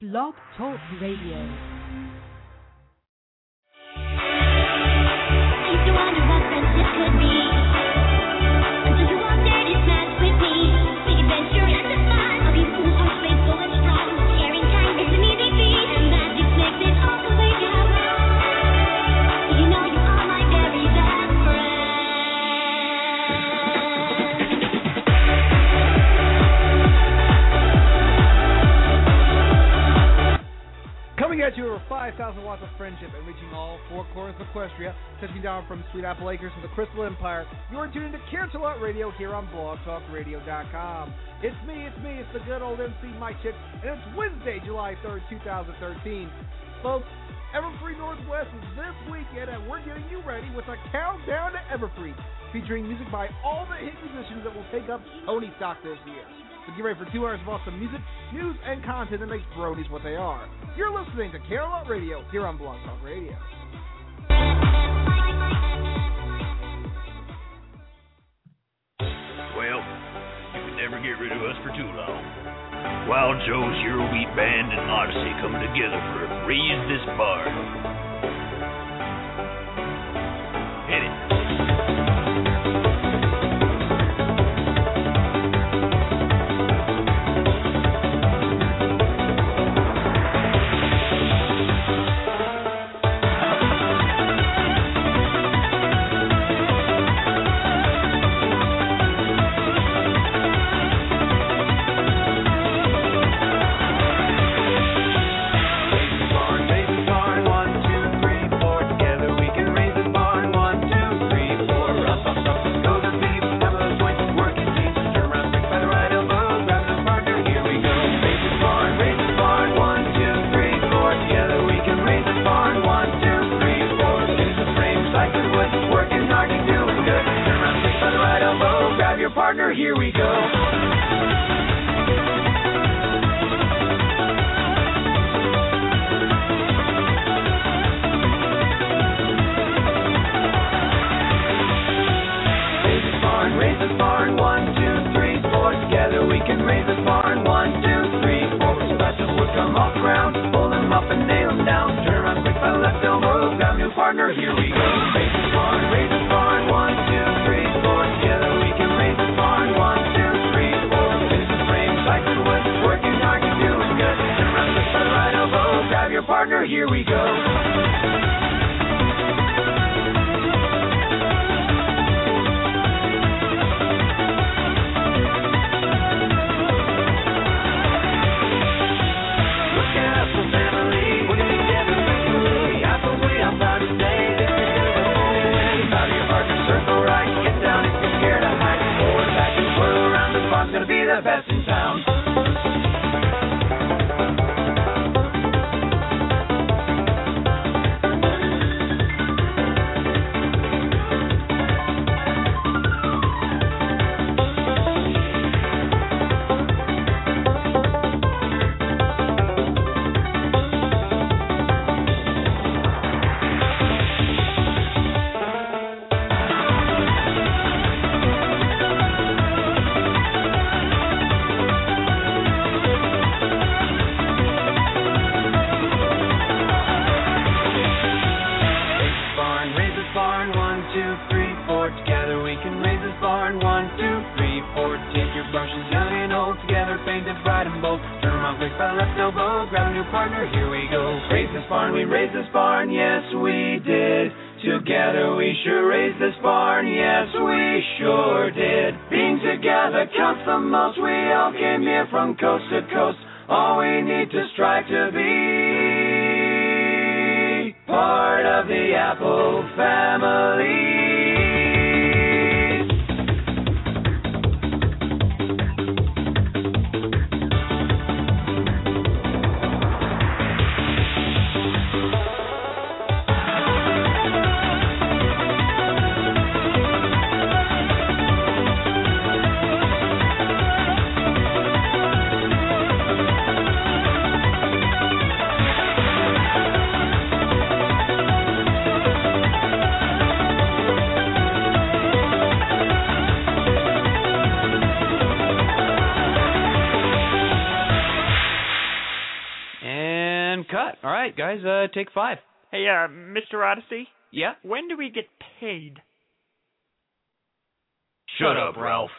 Blog Talk Radio. Coming you over 5,000 watts of friendship and reaching all four corners of Equestria, touching down from Sweet Apple Acres to the Crystal Empire, you're tuned to Canterlot Radio here on blogtalkradio.com. It's me, it's me, it's the good old MC Mike Check, and it's Wednesday, July 3rd, 2013. Folks, Everfree Northwest is this weekend, and we're getting you ready with a countdown to Everfree, featuring music by all the hit musicians that will take up Pony Stock this year. So get ready for two hours of awesome music, news, and content that makes bronies what they are. You're listening to Canterlot Radio here on Blog Talk Radio. Well, you can never get rid of us for too long. Wild Joe's Eurobeat Band and Odyssey coming together for Raise This Bar. Your partner, here we go. Raise barn, one, two, three, four. Together we can raise barn, one, two, three, four. Wood come the pull them up and nail them down. Turn around quick the left elbow, grab new partner, here we go. Raise this barn, raise this barn, one, two, The right elbow, grab your partner, here we go. The family, we raise this barn, yes we did. Together we sure raised this barn, yes we sure did. Being together counts the most, we all came here from coast to coast. All we need to strive to be part of the Apple family. right, guys, uh, take five. Hey, uh, Mr. Odyssey? Yeah? When do we get paid? Shut up, Ralph.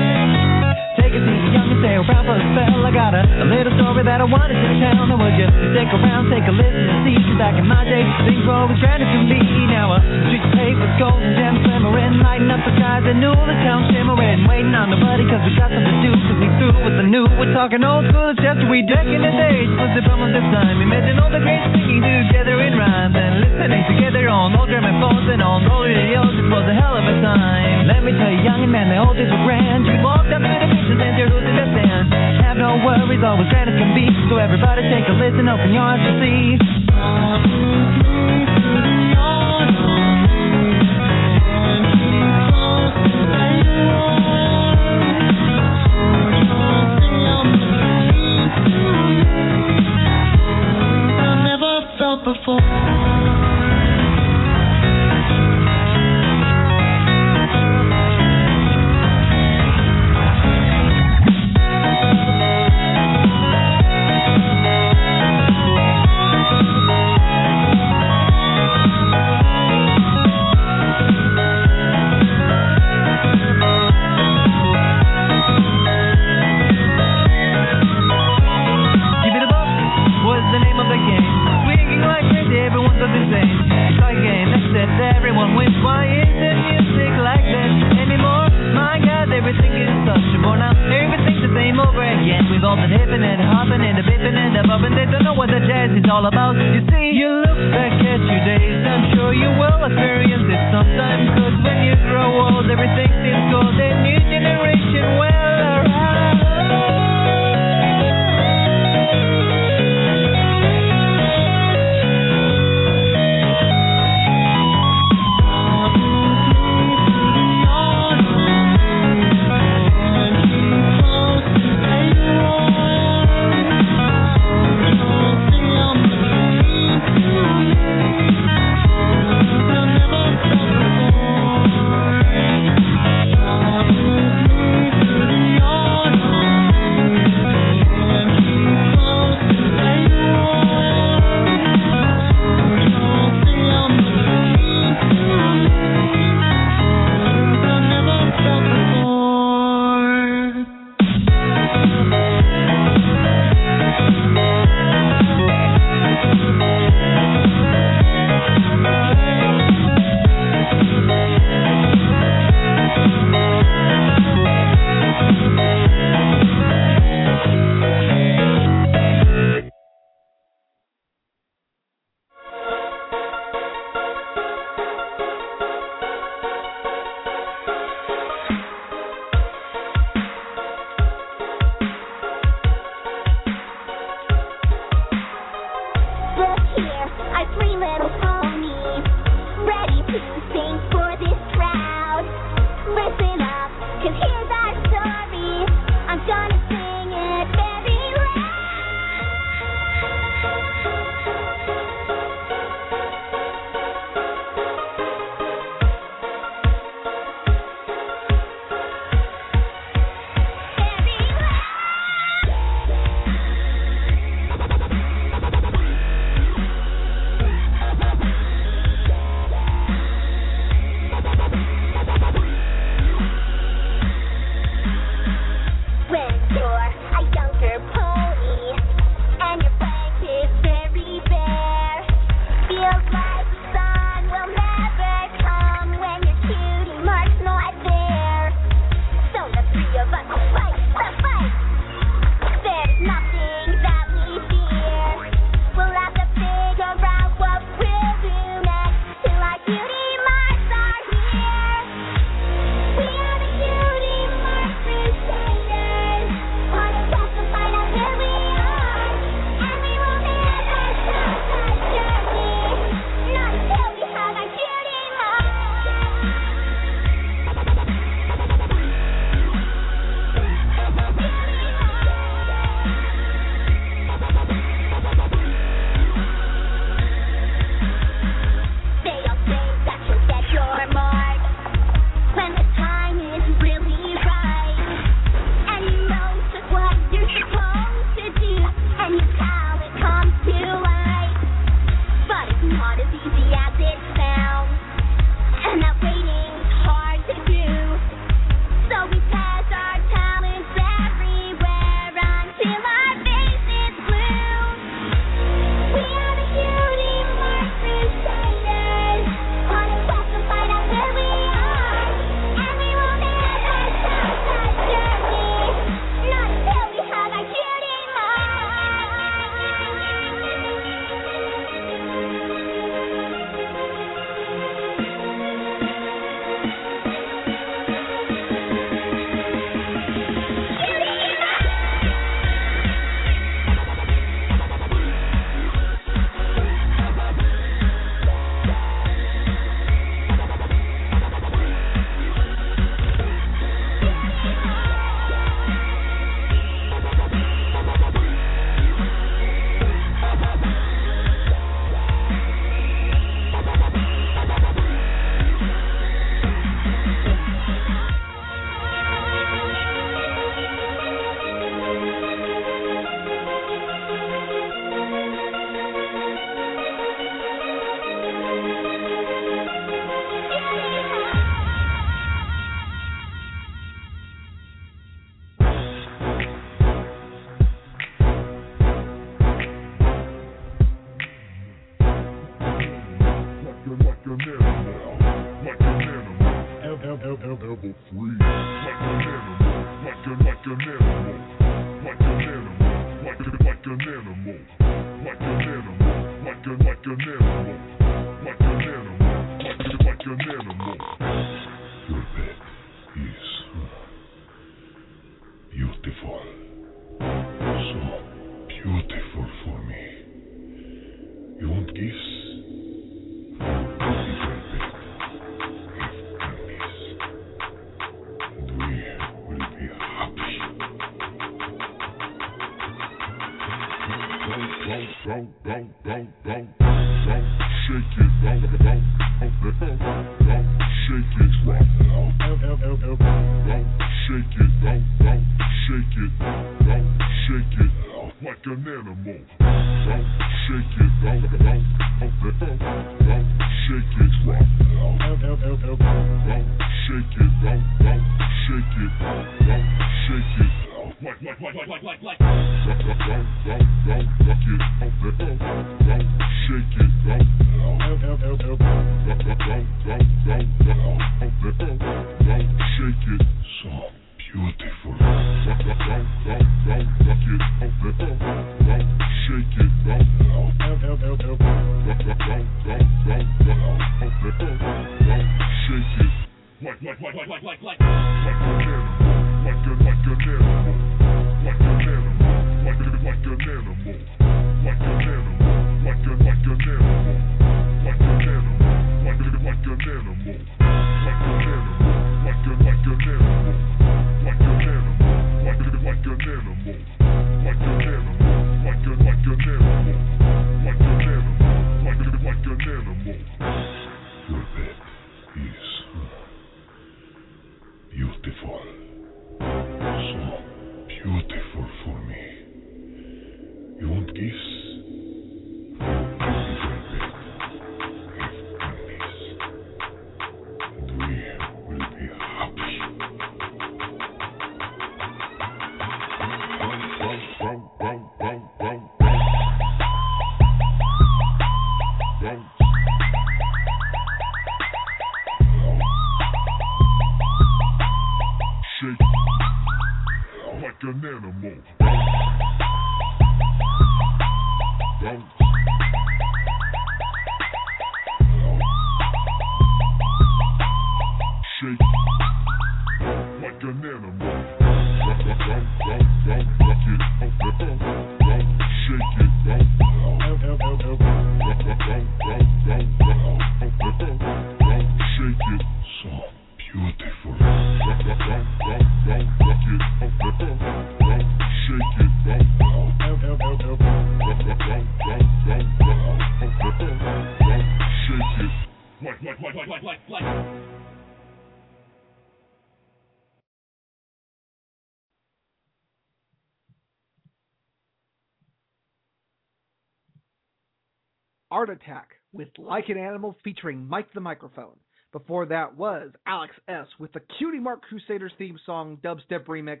Art Attack with Like an Animal featuring Mike the Microphone. Before that was Alex S. with the Cutie Mark Crusaders theme song dubstep remix.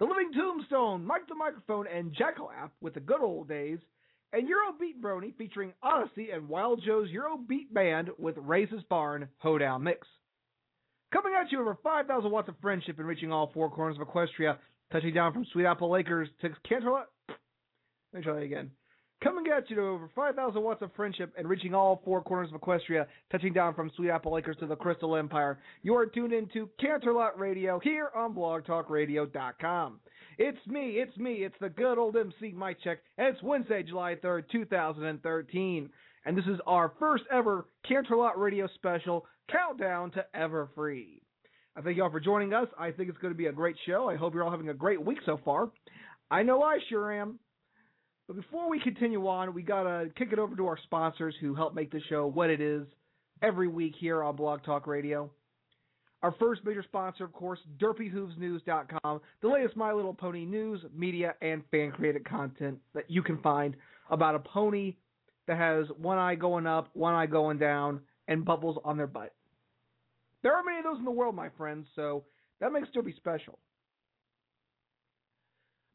The Living Tombstone, Mike the Microphone, and Jackle App with the Good Old Days. And Eurobeat Brony featuring Odyssey and Wild Joe's Eurobeat Band with Raises Barn Hoedown Mix. Coming at you over 5,000 watts of friendship and reaching all four corners of Equestria, touching down from Sweet Apple Lakers to Canterlot. Let me try that again. Coming at you to over 5,000 watts of friendship and reaching all four corners of Equestria, touching down from Sweet Apple Acres to the Crystal Empire. You are tuned into Canterlot Radio here on blogtalkradio.com. It's me, it's me, it's the good old MC Mike Check, and it's Wednesday, July 3rd, 2013. And this is our first ever Canterlot Radio special, Countdown to Everfree. I thank you all for joining us. I think it's going to be a great show. I hope you're all having a great week so far. I know I sure am. But before we continue on, we gotta kick it over to our sponsors who help make the show what it is every week here on Blog Talk Radio. Our first major sponsor, of course, DerpyHoovesNews.com, the latest My Little Pony news, media, and fan created content that you can find about a pony that has one eye going up, one eye going down, and bubbles on their butt. There are many of those in the world, my friends, so that makes Derpy special.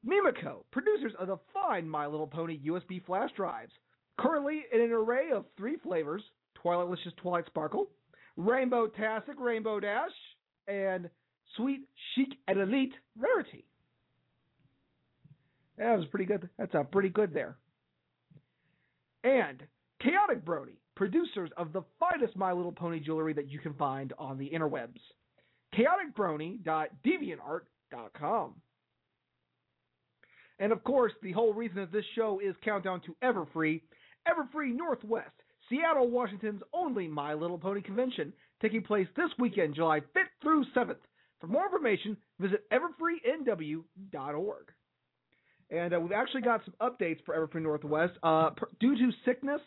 Mimoco, producers of the fine My Little Pony USB flash drives. Currently in an array of three flavors Twilight Licious Twilight Sparkle, Rainbow Tastic Rainbow Dash, and Sweet Chic and Elite Rarity. That was pretty good. That's a pretty good there. And Chaotic Brony, producers of the finest My Little Pony jewelry that you can find on the interwebs. chaoticbrony.deviantart.com. And of course, the whole reason that this show is Countdown to Everfree, Everfree Northwest, Seattle, Washington's only My Little Pony convention, taking place this weekend, July 5th through 7th. For more information, visit everfreenw.org. And uh, we've actually got some updates for Everfree Northwest. Uh, per, due to sickness,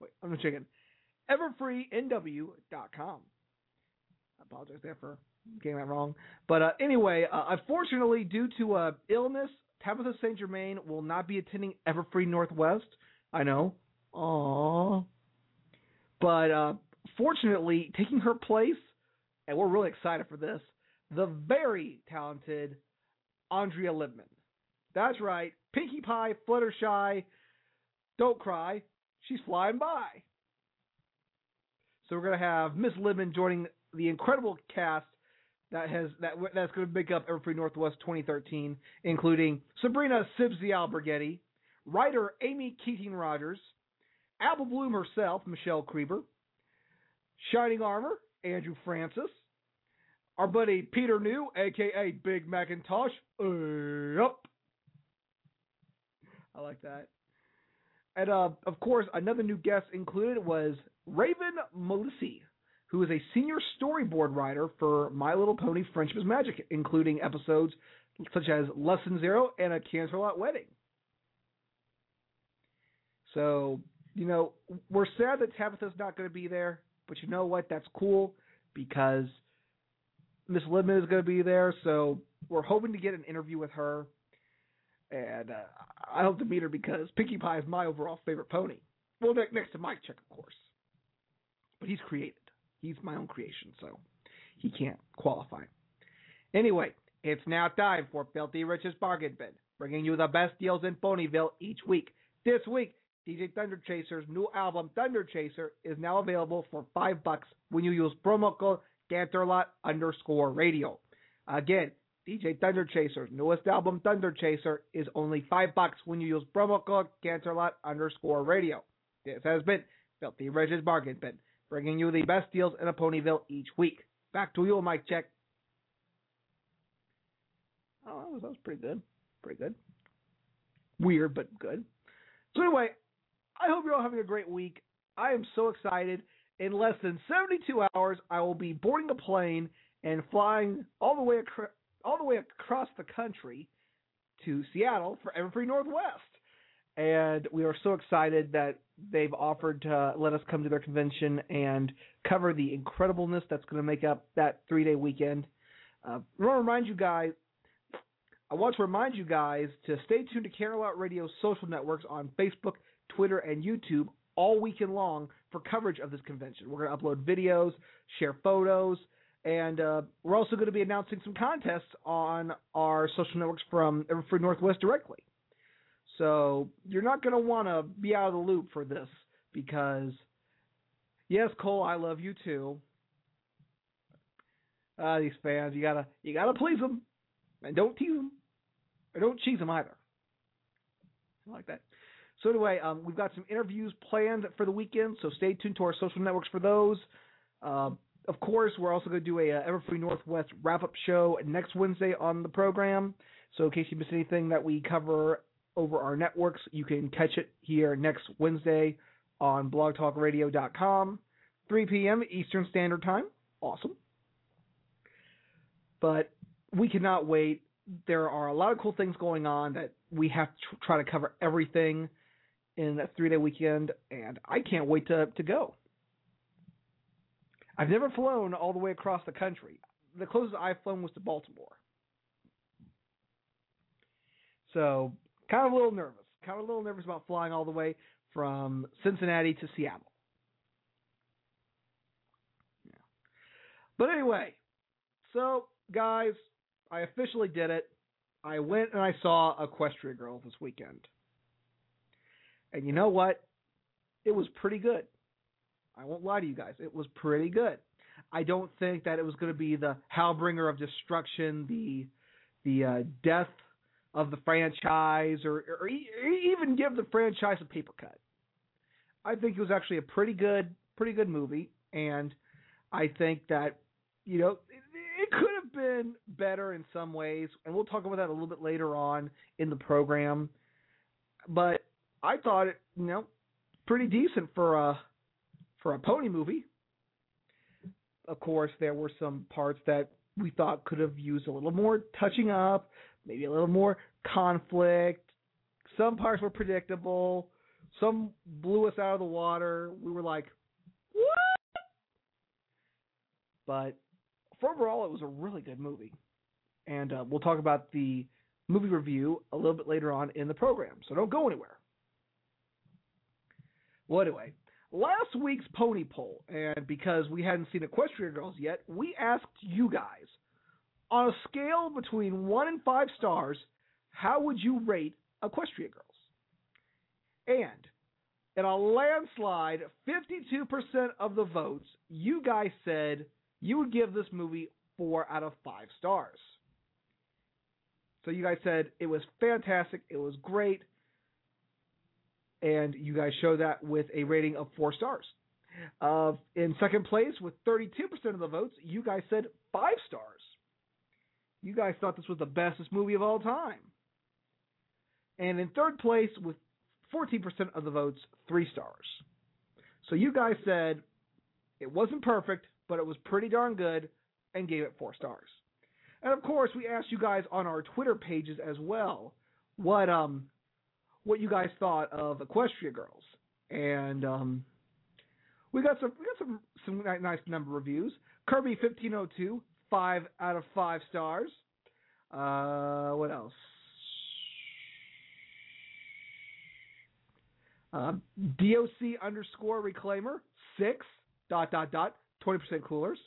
wait, I'm going to check checking. EverfreeNW.com. I apologize there for getting that wrong. But uh, anyway, uh, unfortunately, due to uh, illness, Tabitha St. Germain will not be attending Everfree Northwest. I know. Aww. But uh, fortunately, taking her place, and we're really excited for this, the very talented Andrea Libman. That's right. Pinkie Pie, Fluttershy, don't cry. She's flying by. So we're gonna have Miss Libman joining the incredible cast that has that that's going to make up Everfree Northwest 2013, including Sabrina Sibsy Alberghetti, writer Amy Keating Rogers, Apple Bloom herself, Michelle Creber, Shining Armor, Andrew Francis, our buddy Peter New, aka Big Macintosh, up. I like that. And uh, of course, another new guest included was Raven Molisee, who is a senior storyboard writer for My Little Pony Friendship is Magic, including episodes such as Lesson Zero and A Canterlot Wedding. So, you know, we're sad that Tabitha's not going to be there, but you know what? That's cool because Miss Libman is going to be there, so we're hoping to get an interview with her. And uh, I hope to meet her because Pinkie Pie is my overall favorite pony. Well, next to Mike Check, of course. But he's created. He's my own creation, so he can't qualify. Anyway, it's now time for Filthy Rich's Bargain Bin, bringing you the best deals in Ponyville each week. This week, DJ Thunder Chaser's new album Thunder Chaser is now available for five bucks when you use promo code Canterlot underscore radio. Again, DJ Thunder Chaser's newest album Thunder Chaser is only five bucks when you use promo code Canterlot underscore radio. This has been Filthy Rich's Bargain Bin, bringing you the best deals in a Ponyville each week. Back to you, Mike Check. Oh, that was, that was pretty good. Pretty good. Weird, but good. So anyway, I hope you're all having a great week. I am so excited. In less than 72 hours, I will be boarding a plane and flying all the way acro- all the way across the country to Seattle for Everfree Northwest. And we are so excited that they've offered to let us come to their convention and cover the incredibleness that's going to make up that three day weekend. Uh, I want to remind you guys. I want to remind you guys to stay tuned to Canterlot Radio social networks on Facebook, Twitter, and YouTube all weekend long for coverage of this convention. We're going to upload videos, share photos, and uh, we're also going to be announcing some contests on our social networks from Everfree Northwest directly. So you're not going to want to be out of the loop for this because, yes, Cole, I love you too. Uh, these fans, you gotta you gotta please them, and don't tease them, or don't cheese them either. I like that. So anyway, um, we've got some interviews planned for the weekend, so stay tuned to our social networks for those. Uh, of course, we're also going to do a uh, Everfree Northwest wrap-up show next Wednesday on the program. So in case you miss anything that we cover over our networks, you can catch it here next Wednesday on blogtalkradio.com, 3 p.m. Eastern Standard Time. Awesome. But we cannot wait. There are a lot of cool things going on that we have to try to cover everything in that three day weekend, and I can't wait to, to go. I've never flown all the way across the country. The closest I've flown was to Baltimore. So, kind of a little nervous. Kind of a little nervous about flying all the way from Cincinnati to Seattle. Yeah. But anyway, so guys, I officially did it. I went and I saw Equestria Girl this weekend. And you know what? It was pretty good. I won't lie to you guys. It was pretty good. I don't think that it was going to be the Hellbringer of destruction, the the uh, death of the franchise, or, or even give the franchise a paper cut. I think it was actually a pretty good, pretty good movie, and I think that you know it, it could have been better in some ways, and we'll talk about that a little bit later on in the program. But I thought it, you know, pretty decent for a for a pony movie. Of course, there were some parts that we thought could have used a little more touching up, maybe a little more conflict. Some parts were predictable. Some blew us out of the water. We were like, what? But for overall, it was a really good movie. And uh, we'll talk about the movie review a little bit later on in the program. So don't go anywhere. Well, anyway, last week's pony poll, and because we hadn't seen Equestria Girls yet, we asked you guys on a scale between one and five stars, how would you rate Equestria Girls? And in a landslide, 52% of the votes, you guys said you would give this movie four out of five stars. So you guys said it was fantastic, it was great, and you guys show that with a rating of four stars. Uh, in second place, with 32% of the votes, you guys said five stars. You guys thought this was the bestest movie of all time. And in third place, with 14% of the votes, three stars. So you guys said it wasn't perfect, but it was pretty darn good, and gave it four stars. And of course, we asked you guys on our Twitter pages as well what um what you guys thought of Equestria Girls, and um, we got some we got some some nice number of reviews. Kirby fifteen oh two, five out of five stars. Uh, what else? Uh, DOC underscore reclaimer six dot dot dot twenty percent coolers,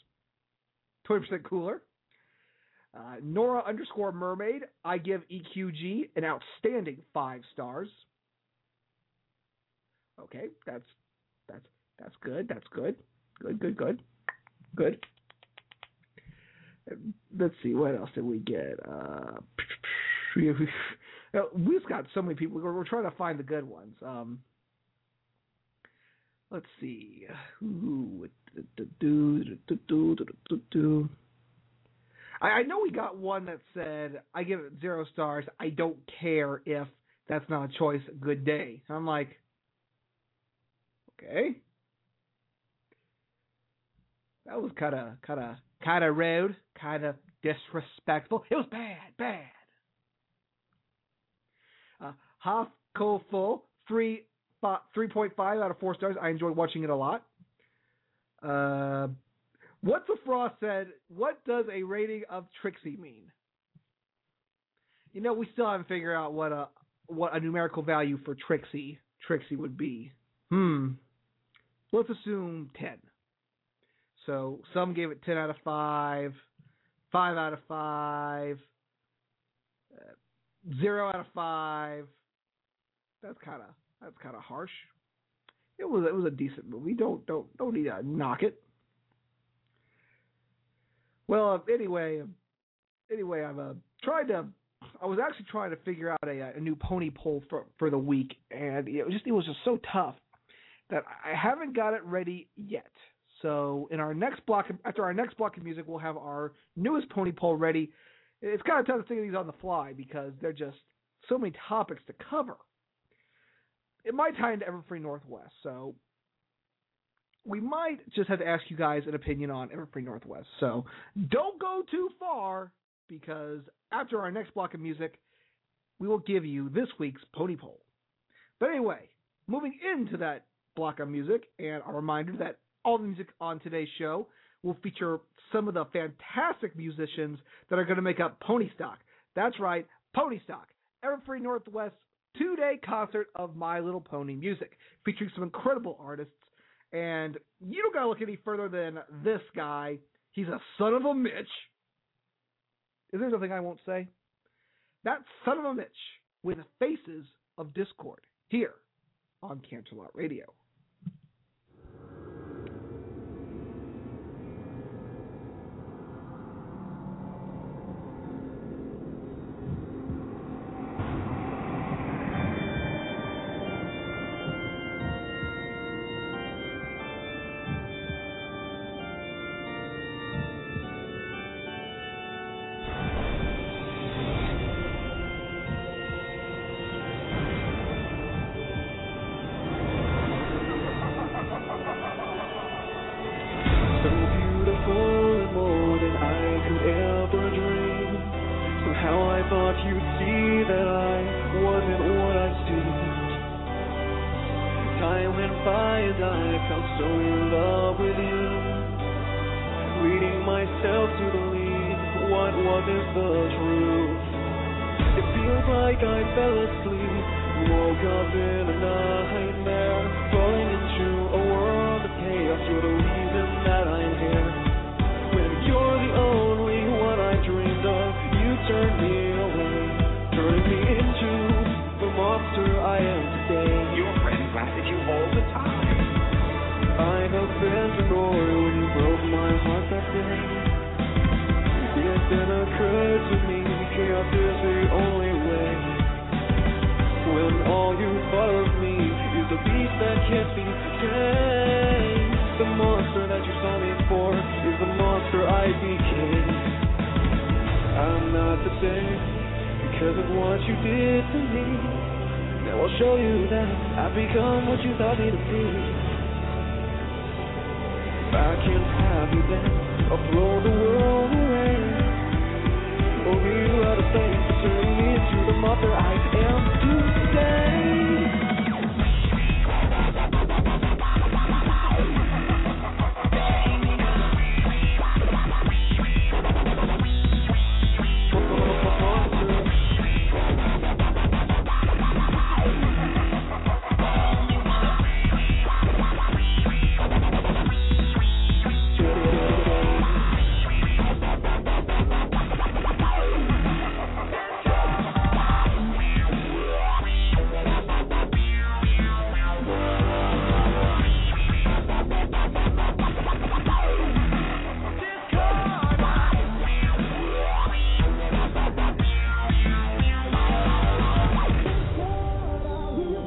twenty percent cooler. Uh, Nora underscore mermaid, I give EQG an outstanding five stars. Okay, that's that's that's good. That's good. Good, good, good, good let's see, what else did we get? Uh, we've got so many people. We're, we're, trying to find the good ones. Um, let's see. I, I know we got one that said, "I give it zero stars. I don't care if that's not a choice. Good day." I'm like, okay, that was kind of kind of kind of rude, kind of disrespectful. It was bad, bad. Uh, full, three, three point five out of four stars. I enjoyed watching it a lot. Uh, What's the Frost said, what does a rating of Trixie mean? You know, we still haven't figured out what a what a numerical value for Trixie Trixie would be. Hmm. Let's assume ten. So some gave it ten out of five, five out of five, uh, zero out of five. That's kind of that's kind of harsh. It was it was a decent movie. Don't don't don't need to knock it. Well, anyway, anyway, I've uh, tried to. I was actually trying to figure out a, a new pony poll for for the week, and it was just it was just so tough that I haven't got it ready yet. So in our next block, after our next block of music, we'll have our newest pony poll ready. It's kind of tough to think of these on the fly because they're just so many topics to cover. It might tie into Everfree Northwest, so we might just have to ask you guys an opinion on Everfree Northwest. So don't go too far because after our next block of music, we will give you this week's pony poll. But anyway, moving into that block of music, and a reminder that all the music on today's show will feature some of the fantastic musicians that are going to make up Pony Stock. That's right, Pony Stock, Everfree Northwest two day concert of My Little Pony music, featuring some incredible artists and you don't gotta look any further than this guy. He's a son of a Mitch. Is there something I won't say? That son of a Mitch with faces of discord here on Canterlot Radio.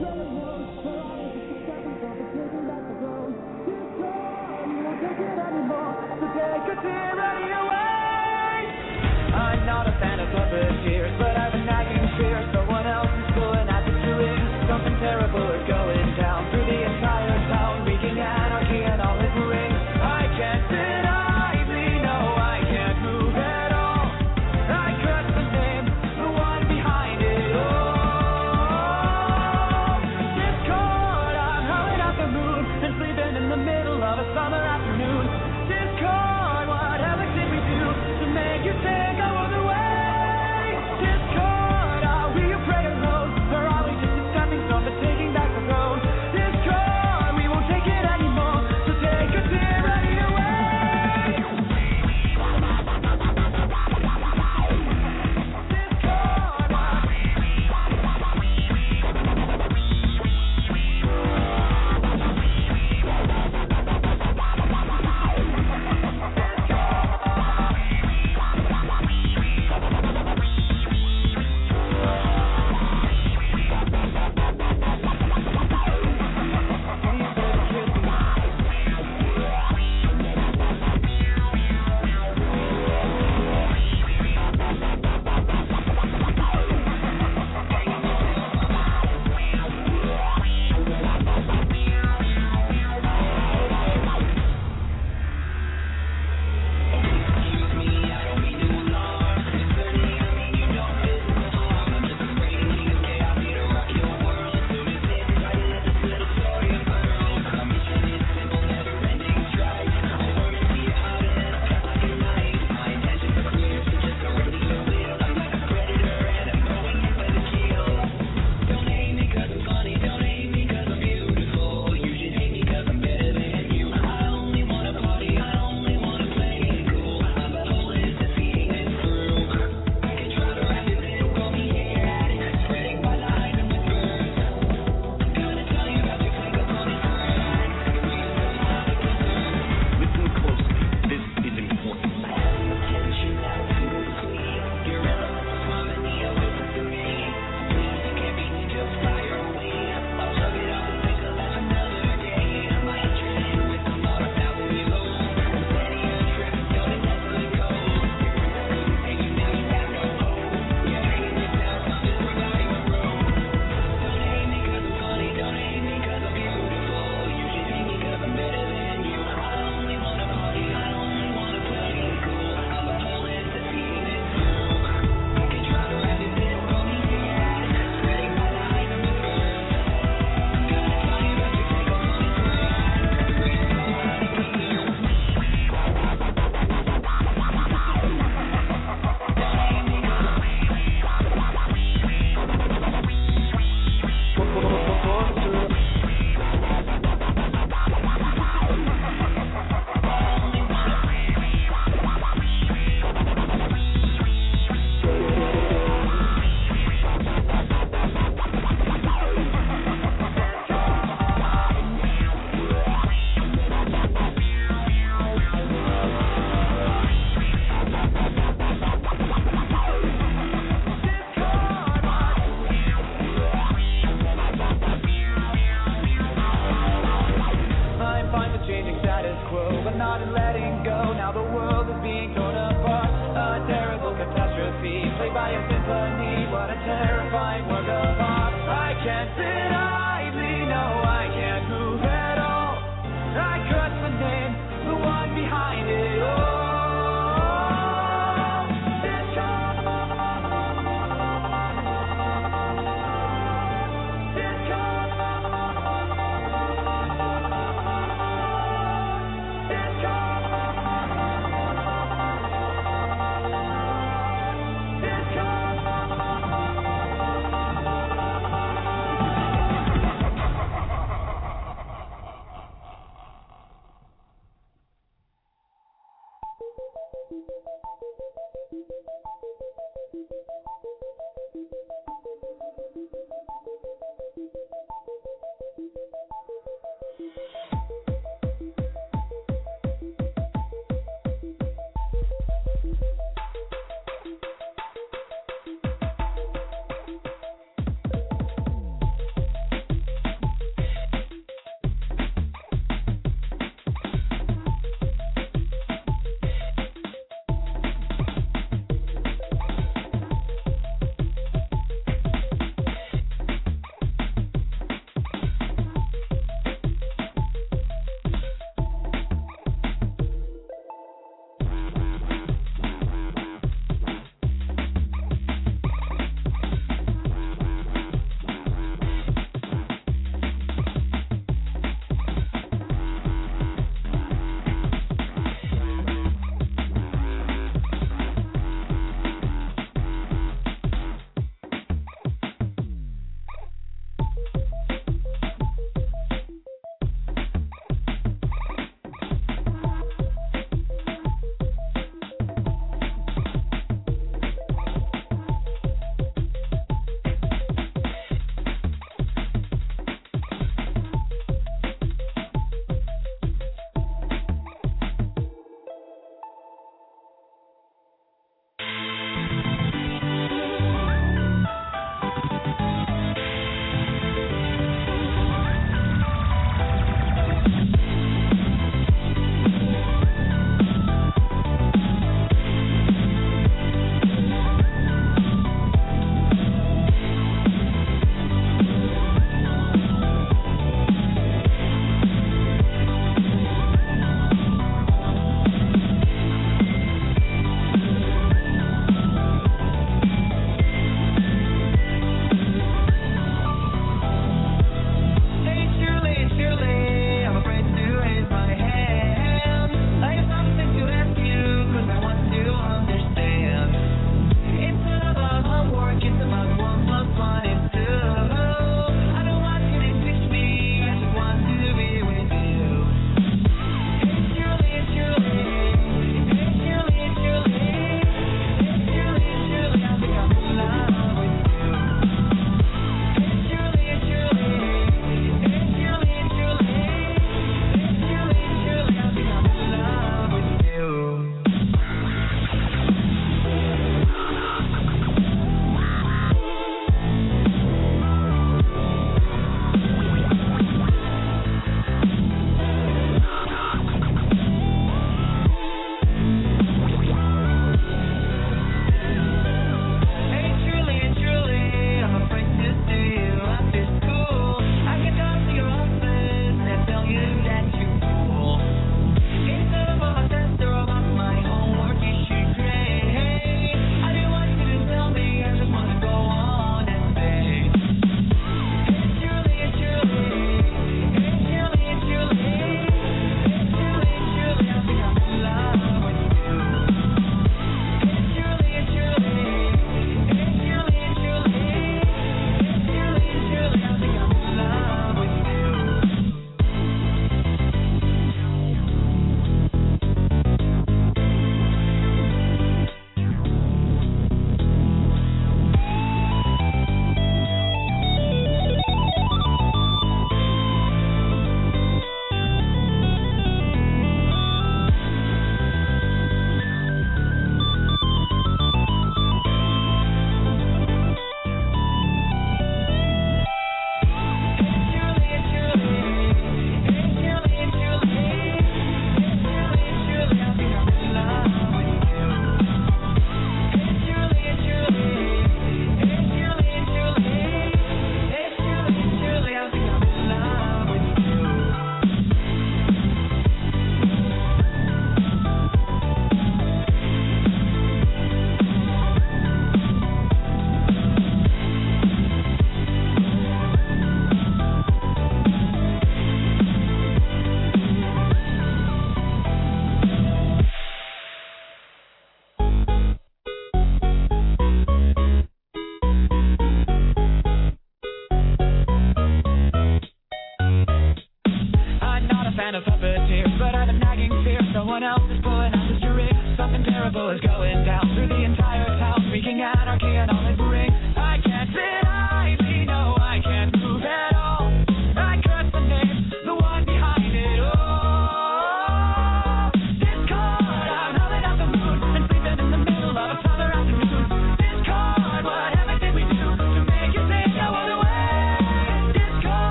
I'm not a fan of puppeteers, but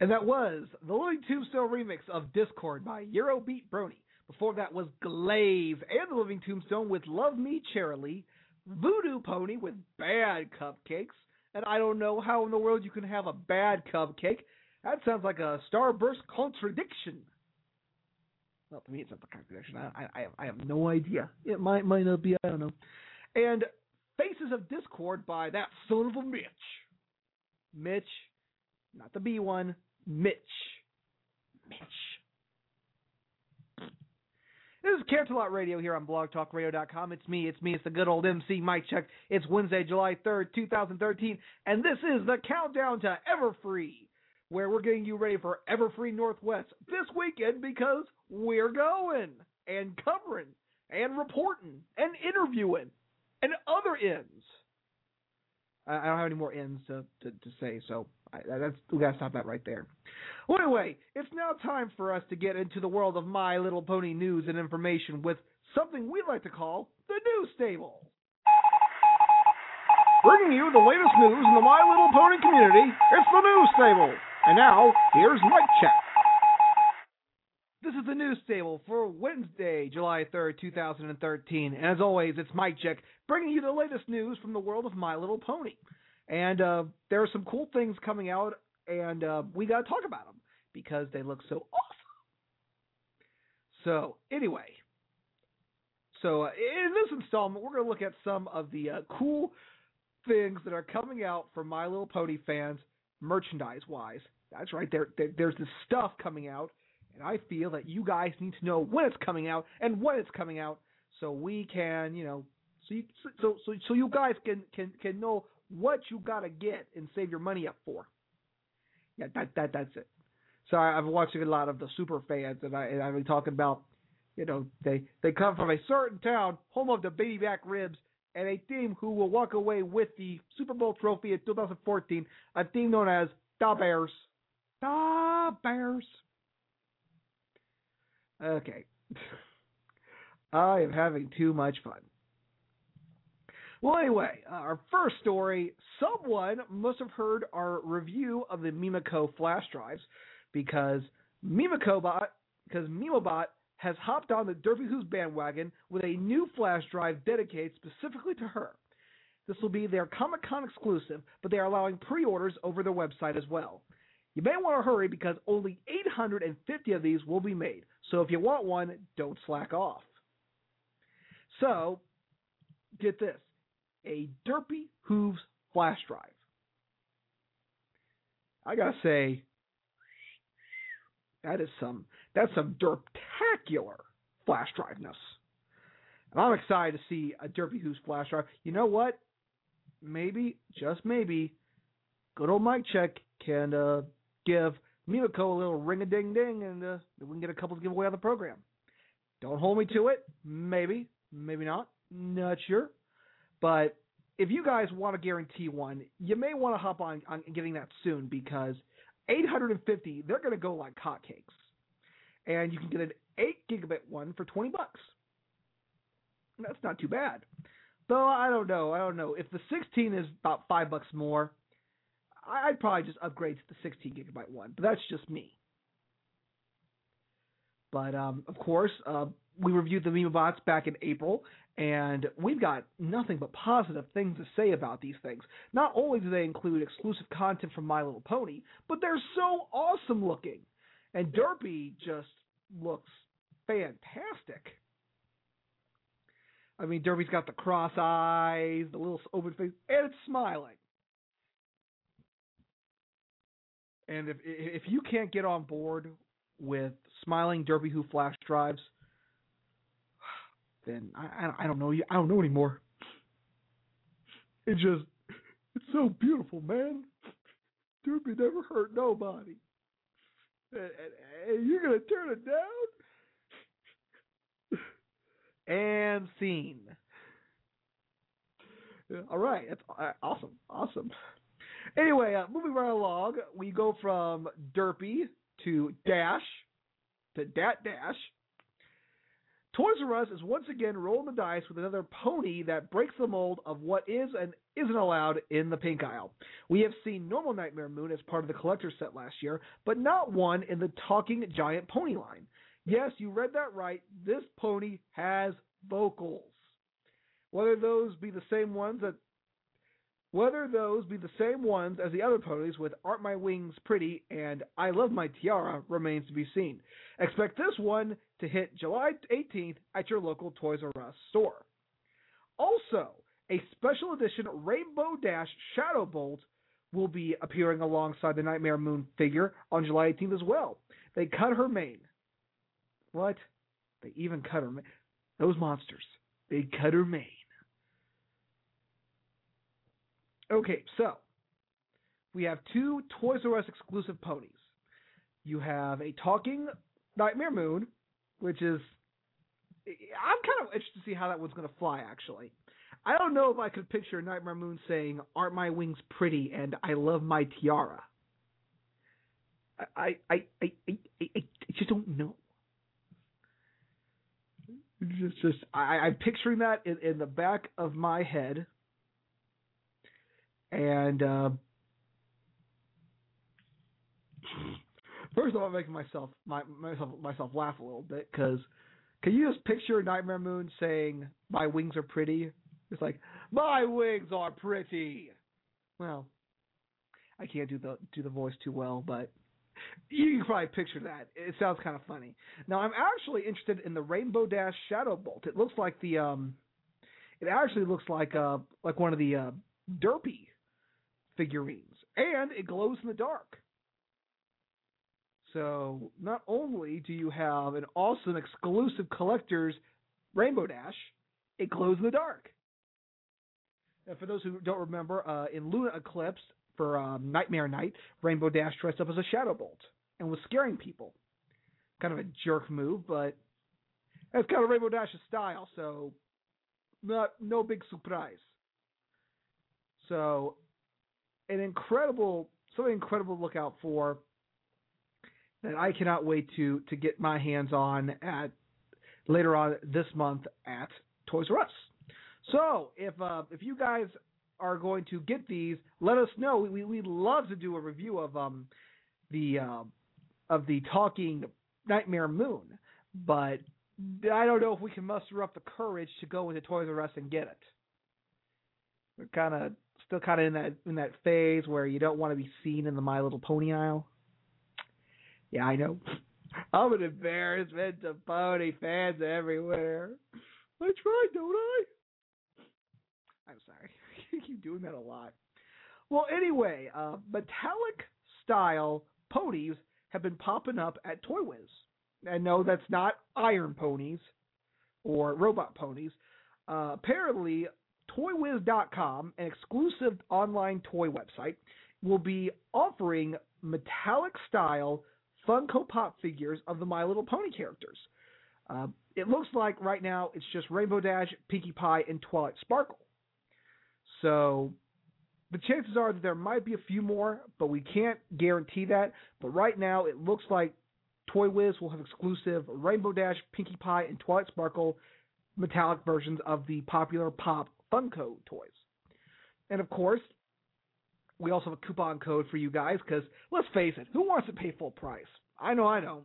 And that was the Living Tombstone remix of Discord by Eurobeat Brony. Before that was Glaze and the Living Tombstone with Love Me Cheerilee, Voodoo Pony with Bad Cupcakes, and I don't know how in the world you can have a bad cupcake. That sounds like a starburst contradiction. Well, to me, it's not a contradiction. I, I, I have no idea. It might, might not be. I don't know. And Faces of Discord by that son of a Mitch. Mitch, not the B one, Mitch. Mitch. This is Canterlot Radio here on blogtalkradio.com. It's me, it's me, it's the good old MC Mike Check. It's Wednesday, July 3rd, 2013, and this is the countdown to Everfree, where we're getting you ready for Everfree Northwest this weekend because we're going and covering and reporting and interviewing and other ends. I I don't have any more ends to, to, to say, so I, that's we gotta stop that right there. Well, anyway, it's now time for us to get into the world of My Little Pony news and information with something we like to call the News Stable. Bringing you the latest news in the My Little Pony community, it's the News Stable. And now, here's Mike Check. This is the News Stable for Wednesday, July 3rd, 2013. And as always, it's Mike Check bringing you the latest news from the world of My Little Pony. And uh, there are some cool things coming out, and uh, we got to talk about them because they look so awesome. So, anyway, so uh, in this installment, we're going to look at some of the uh, cool things that are coming out for My Little Pony fans, merchandise wise. That's right, there, there there's this stuff coming out, and I feel that you guys need to know when it's coming out and when it's coming out, so we can, you know, So you so so so you guys can can can know what you gotta get and save your money up for. Yeah, that that that's it. So I, I've watching a lot of the super fans, and I and I've been talking about, you know, they they come from a certain town, home of the baby back ribs, and a team who will walk away with the Super Bowl trophy in 2014, a team known as the Bears. The Bears. Okay. I am having too much fun. Well, anyway, uh, our first story someone must have heard our review of the Mimoco flash drives because Mimicobot, because Mimobot has hopped on the Derpy Hooves' bandwagon with a new flash drive dedicated specifically to her. This will be their Comic Con exclusive, but they are allowing pre orders over their website as well. You may want to hurry because only 850 of these will be made, so if you want one, don't slack off. So, get this a Derpy Hooves flash drive. I gotta say, that is some that's some derptacular flash driveness. And I'm excited to see a Derpy Hooves flash drive. You know what? Maybe, just maybe, good old Mike Check can uh, give Mimoco a little ring a ding ding and uh, we can get a couple to give away on the program. Don't hold me to it. Maybe, maybe not. Not sure. But if you guys want to guarantee one, you may want to hop on on getting that soon because 850 they're going to go like hotcakes, and you can get an 8 gigabit one for 20 bucks. That's not too bad. Though I don't know, I don't know if the 16 is about five bucks more. I'd probably just upgrade to the 16 gigabyte one, but that's just me. But um, of course, uh, we reviewed the Mimobots back in April, and we've got nothing but positive things to say about these things. Not only do they include exclusive content from My Little Pony, but they're so awesome looking. And Derpy just looks fantastic. I mean, Derpy's got the cross eyes, the little open face, and it's smiling. And if if you can't get on board with smiling Derpy Hooves flash drives, then I, I don't know you I don't know anymore. It just it's so beautiful, man. Derpy never hurt nobody. And, and, and you're gonna turn it down? and scene. All right, that's awesome, awesome. Anyway, uh, moving right along, we go from Derpy to Dash to Dat Dash. Toys R Us is once again rolling the dice with another pony that breaks the mold of what is and isn't allowed in the pink aisle. We have seen normal Nightmare Moon as part of the collector set last year, but not one in the talking giant pony line. Yes, you read that right. This pony has vocals. Whether those be the same ones that whether those be the same ones as the other ponies with Aren't My Wings Pretty and I Love My Tiara remains to be seen. Expect this one to hit July 18th at your local Toys R Us store. Also, a special edition Rainbow Dash Shadow Bolt will be appearing alongside the Nightmare Moon figure on July 18th as well. They cut her mane. What? They even cut her mane. Those monsters. They cut her mane. Okay, so we have two Toys R Us exclusive ponies. You have a talking Nightmare Moon, which is I'm kind of interested to see how that one's going to fly. Actually, I don't know if I could picture Nightmare Moon saying "Aren't my wings pretty?" and "I love my tiara." I I I I, I, I just don't know. Just, just I, I'm picturing that in, in the back of my head, and uh, first of all, I'm making myself my, myself myself laugh a little bit because can you just picture Nightmare Moon saying "My wings are pretty"? It's like my wings are pretty. Well, I can't do the do the voice too well, but you can probably picture that. It sounds kind of funny. Now, I'm actually interested in the Rainbow Dash Shadow Bolt. It looks like the um, it actually looks like uh like one of the uh, Derpy figurines, and it glows in the dark. So not only do you have an awesome exclusive collector's Rainbow Dash, it glows in the dark. And for those who don't remember, uh, in Luna Eclipsed for um, Nightmare Night, Rainbow Dash dressed up as a Shadow Bolt and was scaring people. Kind of a jerk move, but that's kind of Rainbow Dash's style, so not no big surprise. So, an incredible, something incredible to look out for that I cannot wait to to get my hands on at later on this month at Toys R Us. So if uh, if you guys are going to get these, let us know. We we'd love to do a review of um the uh, of the talking Nightmare Moon, but I don't know if we can muster up the courage to go into Toys R Us and get it. We're kind of still kind of in that in that phase where you don't want to be seen in the My Little Pony aisle. Yeah, I know. I'm an embarrassment to pony fans everywhere. I try, don't I? I'm sorry. I keep doing that a lot. Well, anyway, uh, metallic style ponies have been popping up at Toy Wiz. And no, that's not iron ponies or robot ponies. Uh, apparently, ToyWiz.com, an exclusive online toy website, will be offering metallic style Funko Pop figures of the My Little Pony characters. Uh, it looks like right now it's just Rainbow Dash, Pinkie Pie, and Twilight Sparkle. So the chances are that there might be a few more, but we can't guarantee that. But right now it looks like Toy Wiz will have exclusive Rainbow Dash, Pinkie Pie, and Twilight Sparkle metallic versions of the popular Pop Funko toys. And of course, we also have a coupon code for you guys because let's face it, who wants to pay full price? I know, I know.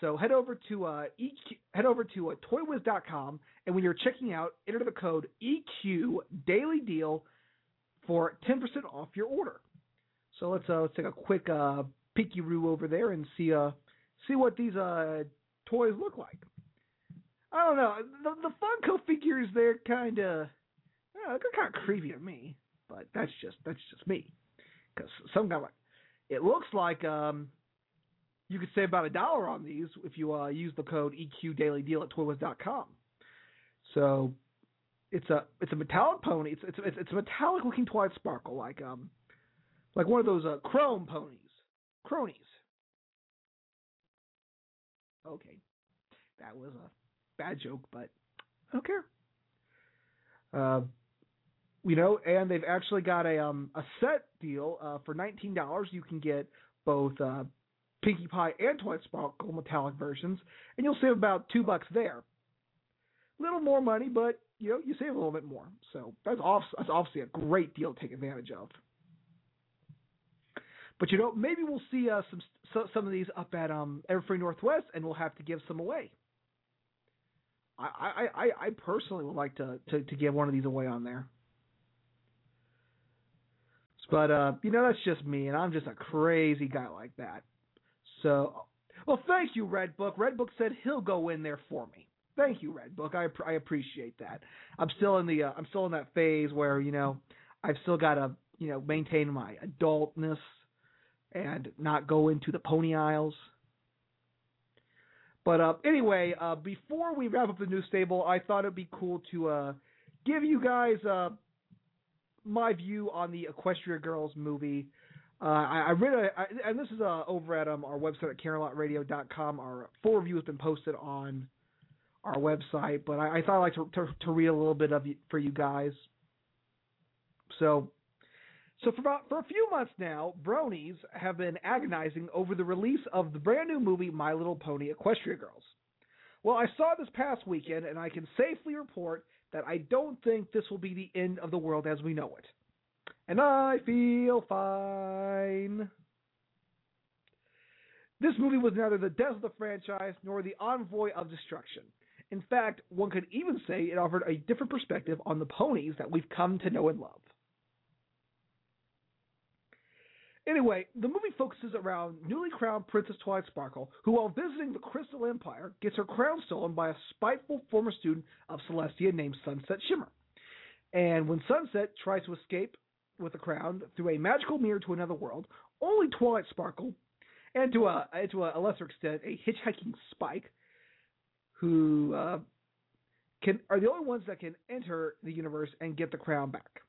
So head over to uh, EQ, head over to uh, toywiz.com, and when you're checking out, enter the code EQ Daily Deal for 10% off your order. So let's uh, let's take a quick uh, peeky roo over there and see uh see what these uh toys look like. I don't know the the Funko figures they're kind of they're kind of creepy to me, but that's just that's just me because some guy like it looks like um you could save about a dollar on these if you uh, use the code EQ Daily Deal at toywiz.com. So it's a it's a metallic pony. It's it's it's, it's a metallic looking Twilight Sparkle, like um like one of those uh, chrome ponies, cronies. Okay, that was a bad joke, but I don't care. Uh, you know, and they've actually got a um a set deal uh, for nineteen dollars. You can get both uh, Pinkie Pie and Twilight Sparkle metallic versions, and you'll save about two bucks there. A little more money, but you know you save a little bit more. So that's off, that's obviously a great deal to take advantage of. But you know, maybe we'll see uh, some so, some of these up at um Everfree Northwest, and we'll have to give some away. I I, I, I personally would like to, to to give one of these away on there. But uh, you know, that's just me, and I'm just a crazy guy like that. So, well, thank you, Red Book. Red Book said he'll go in there for me. Thank you, Red Book. I I appreciate that. I'm still in the uh, I'm still in that phase where you know I've still got to you know maintain my adultness and not go into the pony aisles. But uh, anyway, uh, before we wrap up the news stable, I thought it'd be cool to uh, give you guys uh, my view on the Equestria Girls movie. Uh, I, I read a, I, and this is uh, over at um, our website at CanterlotRadio.com. Our full review has been posted on our website, but I, I thought I'd like to, to, to read a little bit of you, for you guys. So, so for about for a few months now, bronies have been agonizing over the release of the brand new movie My Little Pony Equestria Girls. Well, I saw this past weekend, and I can safely report that I don't think this will be the end of the world as we know it. And I feel fine. This movie was neither the death of the franchise nor the envoy of destruction. In fact, one could even say it offered a different perspective on the ponies that we've come to know and love. Anyway, the movie focuses around newly crowned Princess Twilight Sparkle, who, while visiting the Crystal Empire, gets her crown stolen by a spiteful former student of Celestia named Sunset Shimmer. And when Sunset tries to escape with the crown through a magical mirror to another world, only Twilight Sparkle, and to a to a lesser extent a hitchhiking Spike, who uh, can are the only ones that can enter the universe and get the crown back.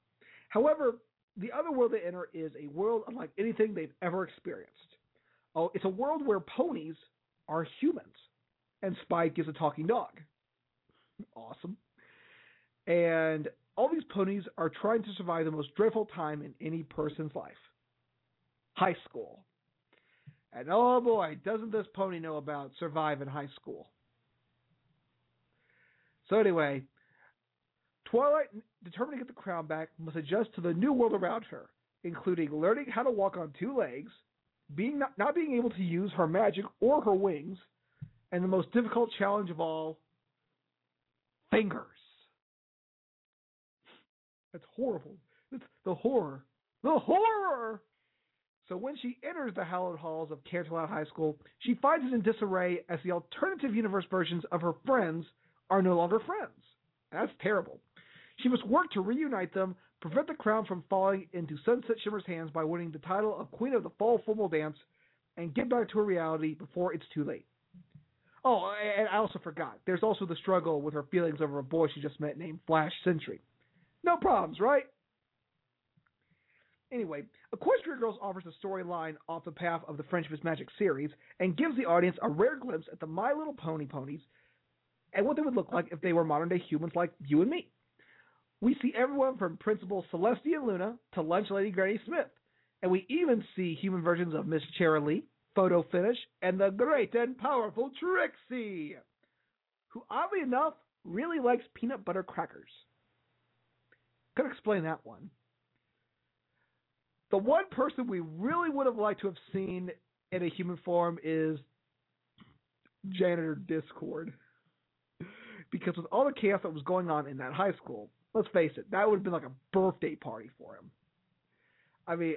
However, the other world they enter is a world unlike anything they've ever experienced. Oh, it's a world where ponies are humans, and Spike is a talking dog. Awesome. And all these ponies are trying to survive the most dreadful time in any person's life high school. And oh boy, doesn't this pony know about surviving high school? So, anyway, Twilight, determined to get the crown back, must adjust to the new world around her, including learning how to walk on two legs, being not, not being able to use her magic or her wings, and the most difficult challenge of all fingers. That's horrible. It's the horror. The horror! So when she enters the hallowed halls of Canterlot High School, she finds it in disarray as the alternative universe versions of her friends are no longer friends. That's terrible. She must work to reunite them, prevent the crown from falling into Sunset Shimmer's hands by winning the title of Queen of the Fall Formal Dance, and get back to her reality before it's too late. Oh, and I also forgot. There's also the struggle with her feelings over a boy she just met named Flash Sentry. No problems, right? Anyway, Equestria Girls offers a storyline off the path of the Friendship is Magic series and gives the audience a rare glimpse at the My Little Pony ponies and what they would look like if they were modern day humans like you and me. We see everyone from Principal Celestia Luna to Lunch Lady Granny Smith, and we even see human versions of Miss Cheerilee, Photo Finish, and the great and powerful Trixie, who oddly enough really likes peanut butter crackers. Could explain that one. The one person we really would have liked to have seen in a human form is Janitor Discord. Because with all the chaos that was going on in that high school, let's face it, that would have been like a birthday party for him. I mean,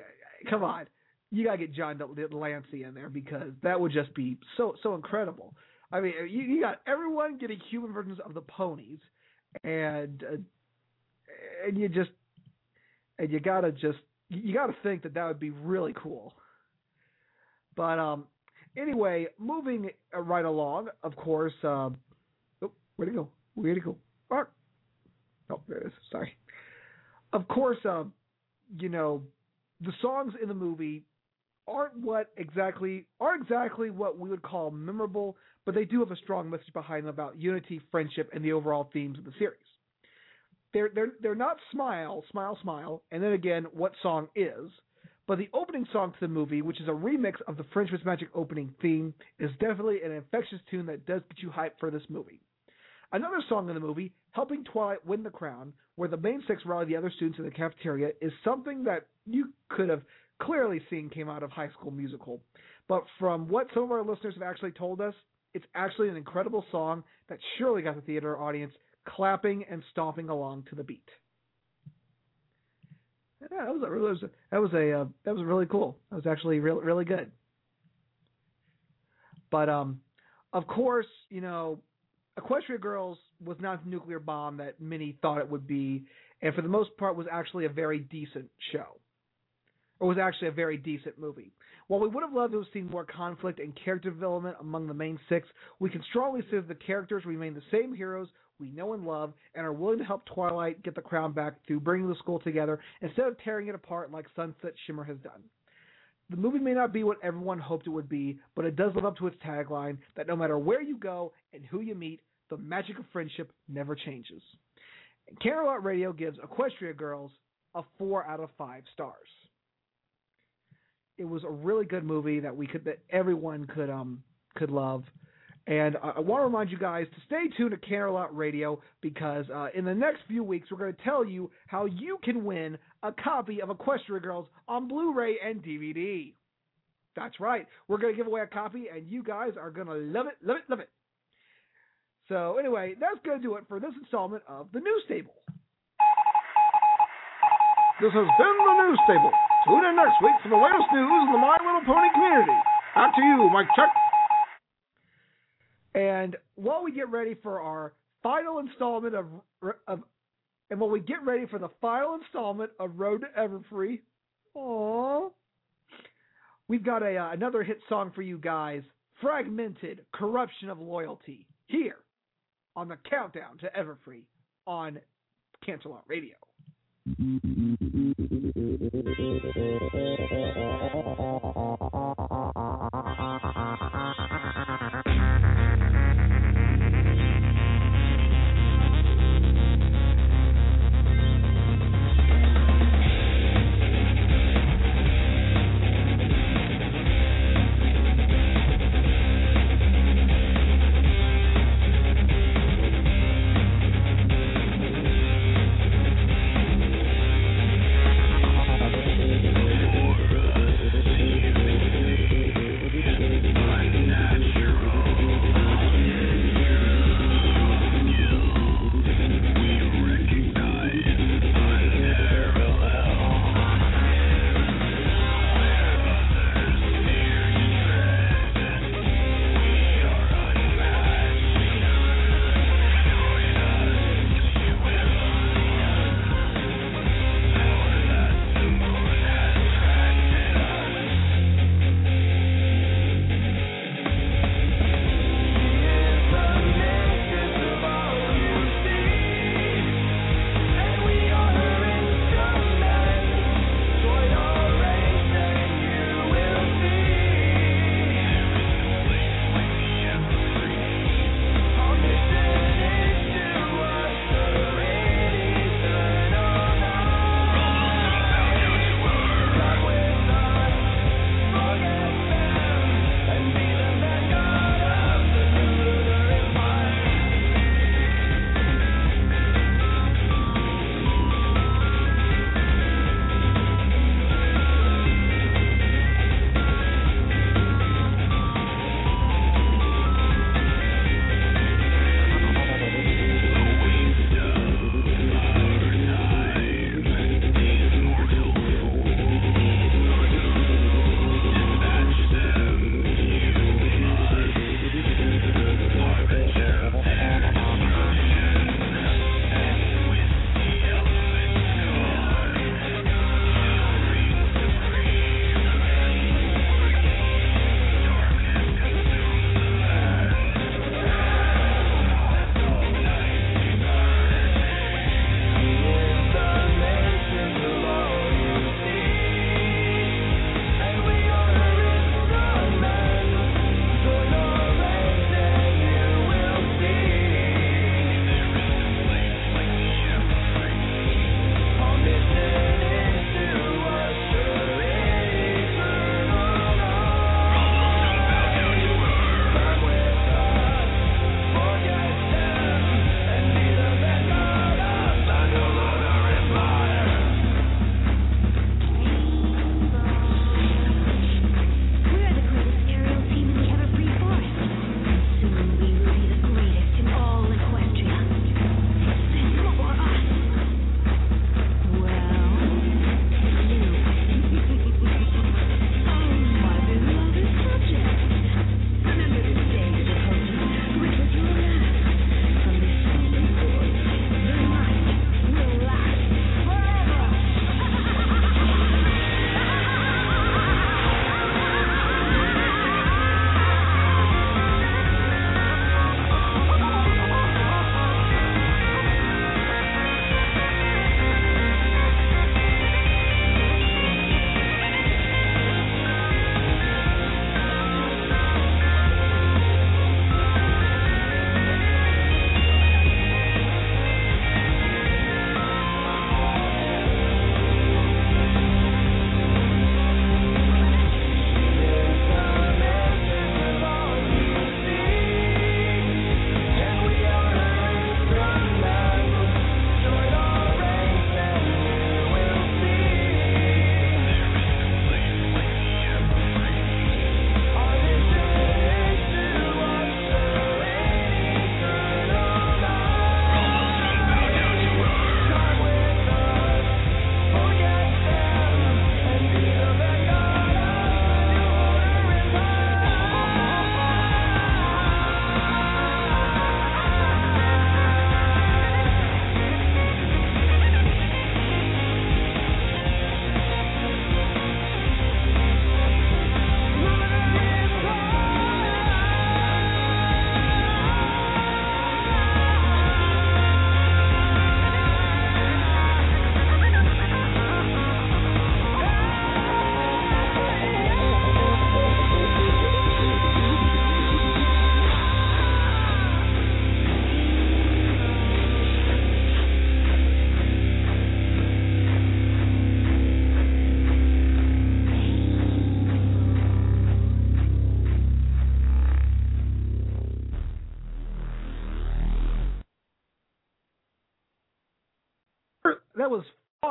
come on. You gotta get John de Lancie in there because that would just be so so incredible. I mean, you, you got everyone getting human versions of the ponies, and uh, and you just and you gotta just you gotta think that that would be really cool. But um, anyway, moving right along, of course. Um, oh, where'd it go? Where'd it go? Oh there it is. Sorry. Of course, um, you know, the songs in the movie aren't what exactly are exactly what we would call memorable, but they do have a strong message behind them about unity, friendship, and the overall themes of the series. They're they're they're not smile, smile, smile, and then again, what song is? But the opening song to the movie, which is a remix of the Friendship is Magic opening theme, is definitely an infectious tune that does get you hyped for this movie. Another song in the movie, Helping Twilight Win the Crown, where the main six rally the other students in the cafeteria, is something that you could have clearly seen came out of High School Musical. But from what some of our listeners have actually told us, it's actually an incredible song that surely got the theater audience clapping and stomping along to the beat. Yeah, that was a, that was a, that was a uh, that was really cool. That was actually really really good. But um, of course, you know, Equestria Girls was not the nuclear bomb that many thought it would be, and for the most part was actually a very decent show. Or was actually a very decent movie. While we would have loved to have seen more conflict and character development among the main six, we can strongly say that the characters remain the same heroes we know and love and are willing to help Twilight get the crown back through bringing the school together instead of tearing it apart like Sunset Shimmer has done. The movie may not be what everyone hoped it would be, but it does live up to its tagline that no matter where you go and who you meet, the magic of friendship never changes. Canterlot Radio gives Equestria Girls a four out of five stars. It was a really good movie that we could that everyone could um could love. And I, I want to remind you guys to stay tuned to Canterlot Radio because uh, in the next few weeks we're going to tell you how you can win a copy of Equestria Girls on Blu-ray and DVD. That's right. We're going to give away a copy, and you guys are going to love it, love it, love it. So anyway, that's going to do it for this installment of the News Stable. This has been the News Stable. Tune in next week for the latest news in the My Little Pony community. Back to you, Mike Check. And while we get ready for our final installment of, of and while we get ready for the final installment of Road to Everfree, aww, we've got a uh, another hit song for you guys, "Fragmented Corruption of Loyalty," here on the countdown to Everfree on Canterlot Radio.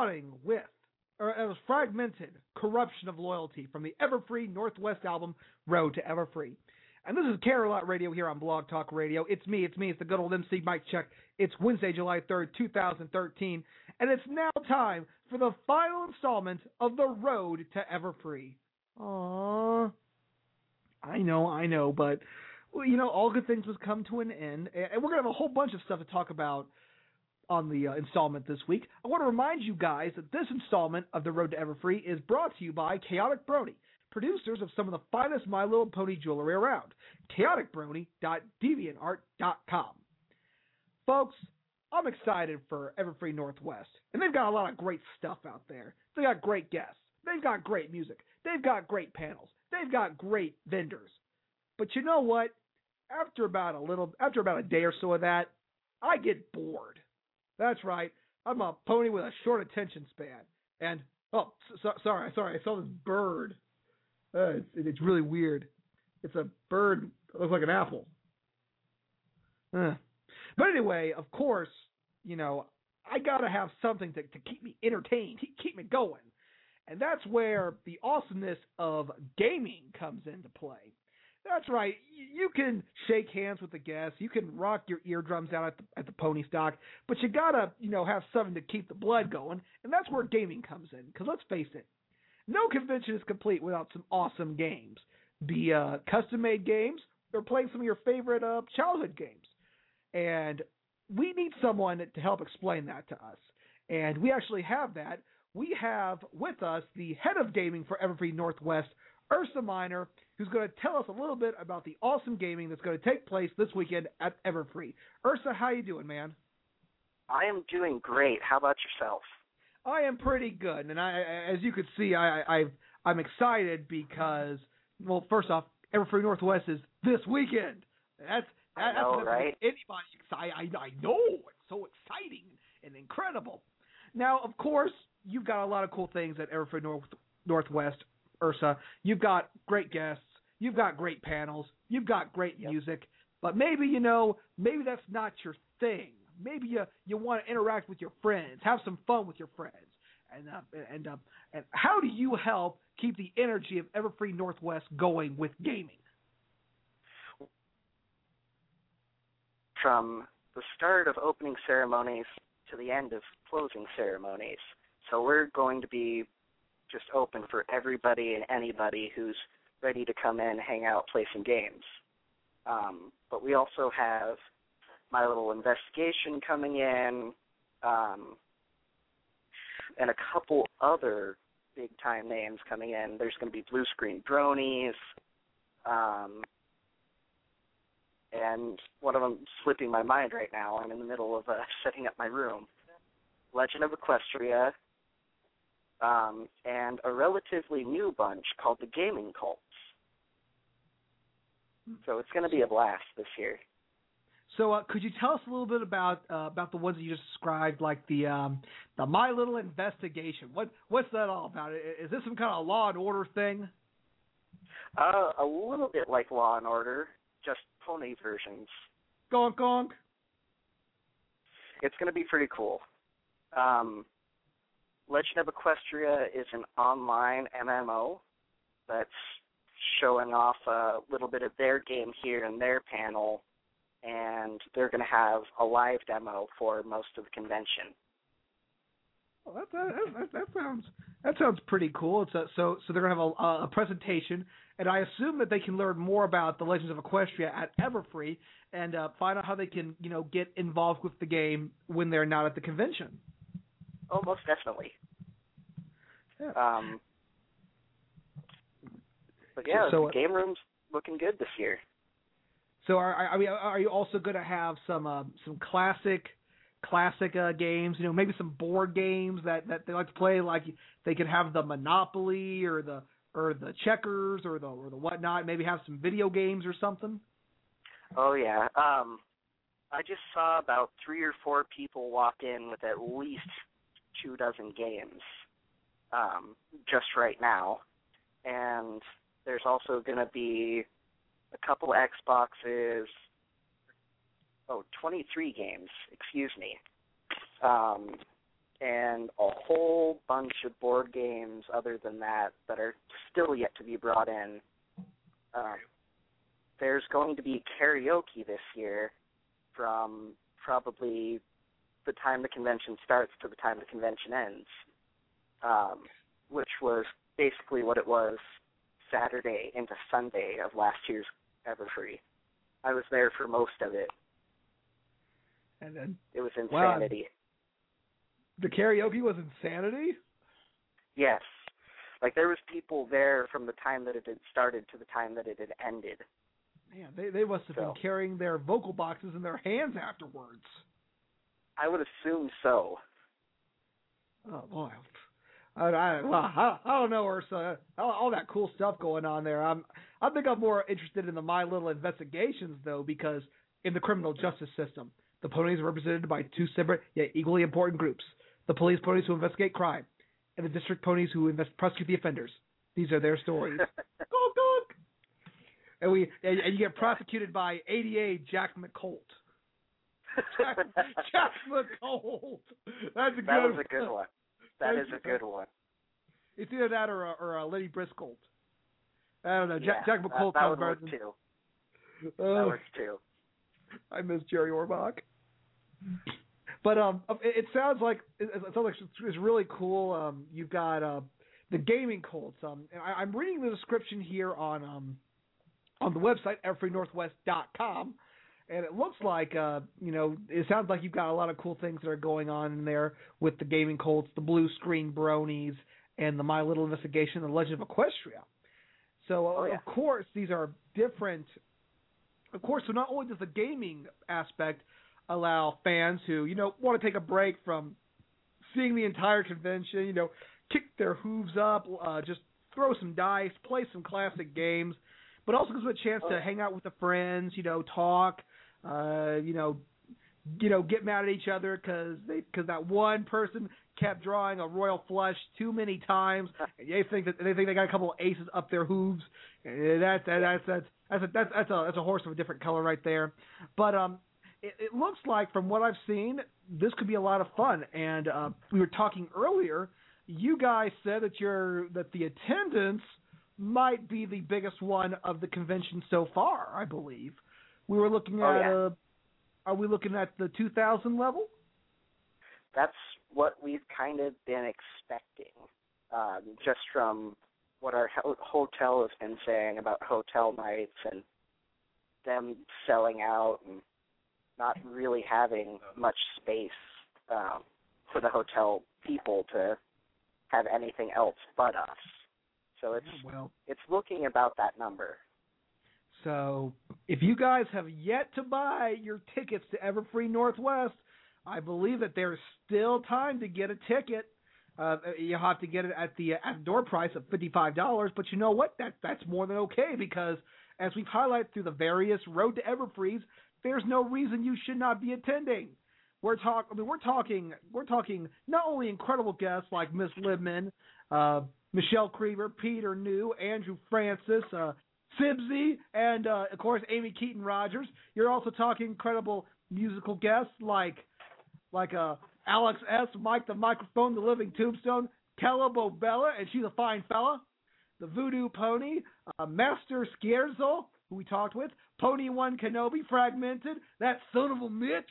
rotting with, or it was fragmented corruption of loyalty from the Everfree Northwest album Road to Everfree. And this is Canterlot Radio here on Blog Talk Radio. It's me, it's me, it's the good old MC Mike Check. It's Wednesday, July 3rd, 2013, and it's now time for the final installment of The Road to Everfree. Aww. I know, I know, but you know, all good things must come to an end, and we're gonna have a whole bunch of stuff to talk about on the uh, installment this week. I want to remind you guys that this installment of The Road to Everfree is brought to you by Chaotic Brony, producers of some of the finest My Little Pony jewelry around. ChaoticBrony.deviantart.com. Folks, I'm excited for Everfree Northwest, and they've got a lot of great stuff out there. They got great guests. They've got great music. They've got great panels. They've got great vendors. But you know what? After about a little, after about a day or so of that, I get bored. That's right. I'm a pony with a short attention span. And oh, so, sorry, sorry. I saw this bird. Uh, it's, it's really weird. It's a bird. It looks like an apple. Uh. But anyway, of course, you know, I gotta have something to, to keep me entertained, keep me going. And that's where the awesomeness of gaming comes into play. That's right. You can shake hands with the guests. You can rock your eardrums out at the, at the pony stock, but you gotta, you know, have something to keep the blood going, and that's where gaming comes in. Because let's face it, no convention is complete without some awesome games, be uh, custom-made games or playing some of your favorite uh, childhood games. And we need someone to help explain that to us. And we actually have that. We have with us the head of gaming for Everfree Northwest, Ursa Minor, who's going to tell us a little bit about the awesome gaming that's going to take place this weekend at Everfree. Ursa, how you doing, man? I am doing great. How about yourself? I am pretty good, and I, as you could see, I, I, I'm excited because, well, first off, Everfree Northwest is this weekend. That's I know, that's right? Anybody excited? I, I know it's so exciting and incredible. Now, of course, you've got a lot of cool things at Everfree North, Northwest, Ursa. You've got great guests. You've got great panels. You've got great Yep. music. But maybe you know, maybe that's not your thing. Maybe you you want to interact with your friends, have some fun with your friends. And uh, and uh, and how do you help keep the energy of Everfree Northwest going with gaming? From the start of opening ceremonies to the end of closing ceremonies. So we're going to be just open for everybody and anybody who's ready to come in, hang out, play some games. Um, but we also have my little investigation coming in, um, and a couple other big time names coming in. There's going to be Blue Screen Bronies, um, and one of them slipping my mind right now. I'm in the middle of uh, setting up my room. Legend of Equestria, um, and a relatively new bunch called the Gaming Colts. So it's going to be a blast this year. So, uh, could you tell us a little bit about uh, about the ones that you just described, like the um, the My Little Investigation? What what's that all about? Is this some kind of Law and Order thing? Uh, a little bit like Law and Order, just pony versions. Gonk gonk. It's going to be pretty cool. Um, Legend of Equestria is an online MMO that's showing off a little bit of their game here in their panel, and they're going to have a live demo for most of the convention. Well, that, that, that, that sounds that sounds pretty cool. It's a, so so they're gonna have a, a presentation, and I assume that they can learn more about the Legends of Equestria at Everfree and uh, find out how they can you know get involved with the game when they're not at the convention. Oh, most definitely. Um, but yeah, So- the game room's looking good this year. So are are- I mean are you also going to have some uh, some classic classic uh, games? You know, maybe some board games that that they like to play. Like they could have the Monopoly or the or the checkers or the or the whatnot. Maybe have some video games or something. Oh yeah. Um I just saw about three or four people walk in with at least two dozen games. Um, just right now. And there's also gonna be a couple Xboxes oh, 23 games, excuse me. Um and a whole bunch of board games other than that that are still yet to be brought in. Um, there's going to be karaoke this year from probably the time the convention starts to the time the convention ends, um, which was basically what it was Saturday into Sunday of last year's Everfree. I was there for most of it. And then It was Wow. insanity. the karaoke was insanity. Yes. Like there was people there from the time that it had started to the time that it had ended. Man, they they must have So- been carrying their vocal boxes in their hands afterwards. I would assume so. Oh boy. I, I, well, I, I don't know, Ursa. All, all that cool stuff going on there. I'm, I think I'm more interested in the My Little Investigations though, because in the criminal justice system, the ponies are represented by two separate yet equally important groups: the police ponies who investigate crime, and the district ponies who invest, prosecute the offenders. These are their stories. Gawk, gawk. And we, and, and you get prosecuted by ADA Jack McColt. Jack, Jack McColt. That's a good. that was a good one. That That's a good one. It's either that or a, or a Lenny Briscoe. I don't know. Jack, Yeah, Jack McColt that, that would work too. That Oh, works too. I miss Jerry Orbach. But um, it, it sounds like it, it sounds like it's, it's really cool. Um, you've got uh, the gaming Colts. Um, and I, I'm reading the description here on um, on the website everfreenorthwest.com, and it looks like uh, you know, it sounds like you've got a lot of cool things that are going on in there with the gaming Colts, the blue screen bronies, and the My Little Investigation, the Legend of Equestria. So uh, Oh, yeah. of course these are different. Of course, so not only does the gaming aspect allow fans who you know want to take a break from seeing the entire convention, you know, kick their hooves up, uh, just throw some dice, play some classic games, but also gives them a chance to hang out with the friends, you know, talk, uh, you know, you know, get mad at each other because they because that one person kept drawing a royal flush too many times. And they think that they think they got a couple of aces up their hooves. And That, that that's that's that's a, that's that's a that's a horse of a different color right there. But um, it, it looks like from what I've seen, this could be a lot of fun. And uh, we were talking earlier. You guys said that you're that the attendance might be the biggest one of the convention so far. I believe we were looking Oh, at. yeah. Uh, are we looking at the 2,000 level? That's what we've kind of been expecting, um, just from what our ho- hotel has been saying about hotel nights and them selling out and not really having much space um, for the hotel people to have anything else but us. So it's Well, it's looking about that number. So, if you guys have yet to buy your tickets to Everfree Northwest, I believe that there's still time to get a ticket. Uh, you have to get it at the at door price of fifty-five dollars, but you know what? That that's more than okay because, as we've highlighted through the various Road to Everfrees, there's no reason you should not be attending. We're talk. I mean, we're talking. We're talking not only incredible guests like Miss Libman, uh, Michelle Creber, Peter New, Andrew Francis, uh, Sibsy, and uh, of course Amy Keating Rogers. You're also talking incredible musical guests like like uh, Alex S, Mike the Microphone, the Living Tombstone, Kella Bobella, and she's a fine fella. The Voodoo Pony, uh, Master Scherzo, who we talked with, Pony One Kenobi, Fragmented, that son of a Mitch.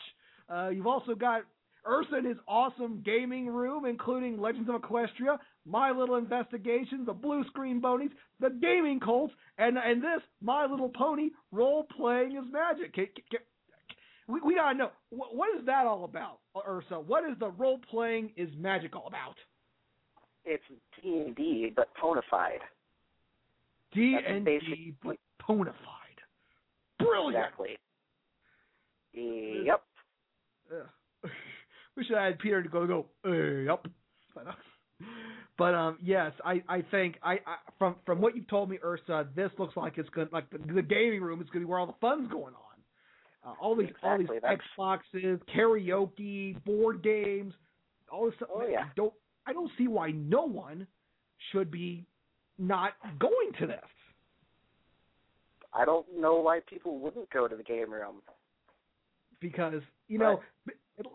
Uh, you've also got Ursa in his awesome gaming room, including Legends of Equestria, My Little Investigation, the Blue Screen Bronies, the Gaming Colts, and and this My Little Pony role playing is magic. Can- can- can- we, we gotta know what, what is that all about, Ursa? What is the role playing is magic all about? It's D and D, but ponified. D and D, but ponified. Brilliant. Exactly. Yep. Ugh. Wish I had Peter to go go. Uh, yep. But, uh, but um, yes, I I think I, I from from what you've told me, Ursa, this looks like it's going like the, the gaming room is going to be where all the fun's going on. Uh, all these all these that's- Xboxes, karaoke, board games, all this stuff. Oh, yeah. I don't I don't see why no one should be not going to this. I don't know why people wouldn't go to the game room. because you know,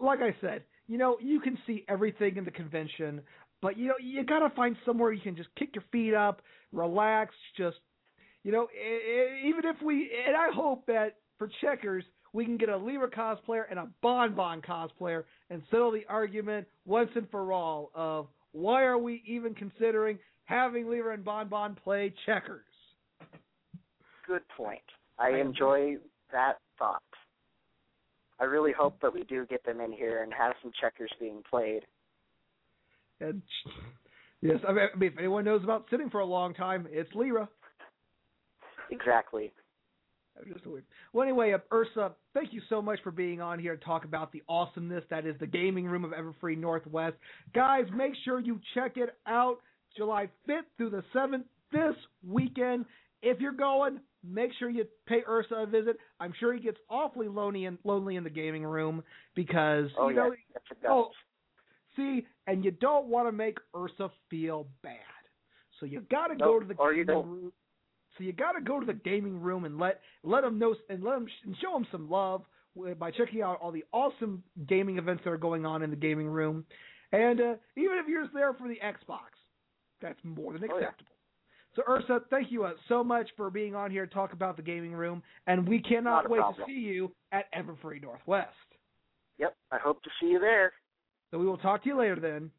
like I said, you know, you can see everything in the convention, but you know, you gotta find somewhere you can just kick your feet up, relax, just, you know, even if we, and I hope that for checkers we can get a Lyra cosplayer and a Bon Bon cosplayer and settle the argument once and for all of why are we even considering having Lyra and Bon Bon play checkers? Good point. I enjoy that thought. I really hope that we do get them in here and have some checkers being played. And yes, I mean, if anyone knows about sitting for a long time, it's Lyra. Exactly. Just weird. Well, anyway, uh, Ursa, thank you so much for being on here to talk about the awesomeness that is the gaming room of Everfree Northwest. Guys, make sure you check it out July 5th through the 7th this weekend. If you're going, make sure you pay Ursa a visit. I'm sure he gets awfully lonely and lonely in the gaming room because Oh you yeah, know yes. Oh, see, and you don't want to make Ursa feel bad. So you got to go to the or gaming room. So you got to go to the gaming room and let let him know and let him and show him some love by checking out all the awesome gaming events that are going on in the gaming room. And uh, even if you're there for the Xbox, that's more than Oh, yeah. So Ursa, thank you uh, so much for being on here to talk about the gaming room, and we cannot wait problem. to see you at Everfree Northwest. Yep. I hope to see you there. So we will talk to you later then.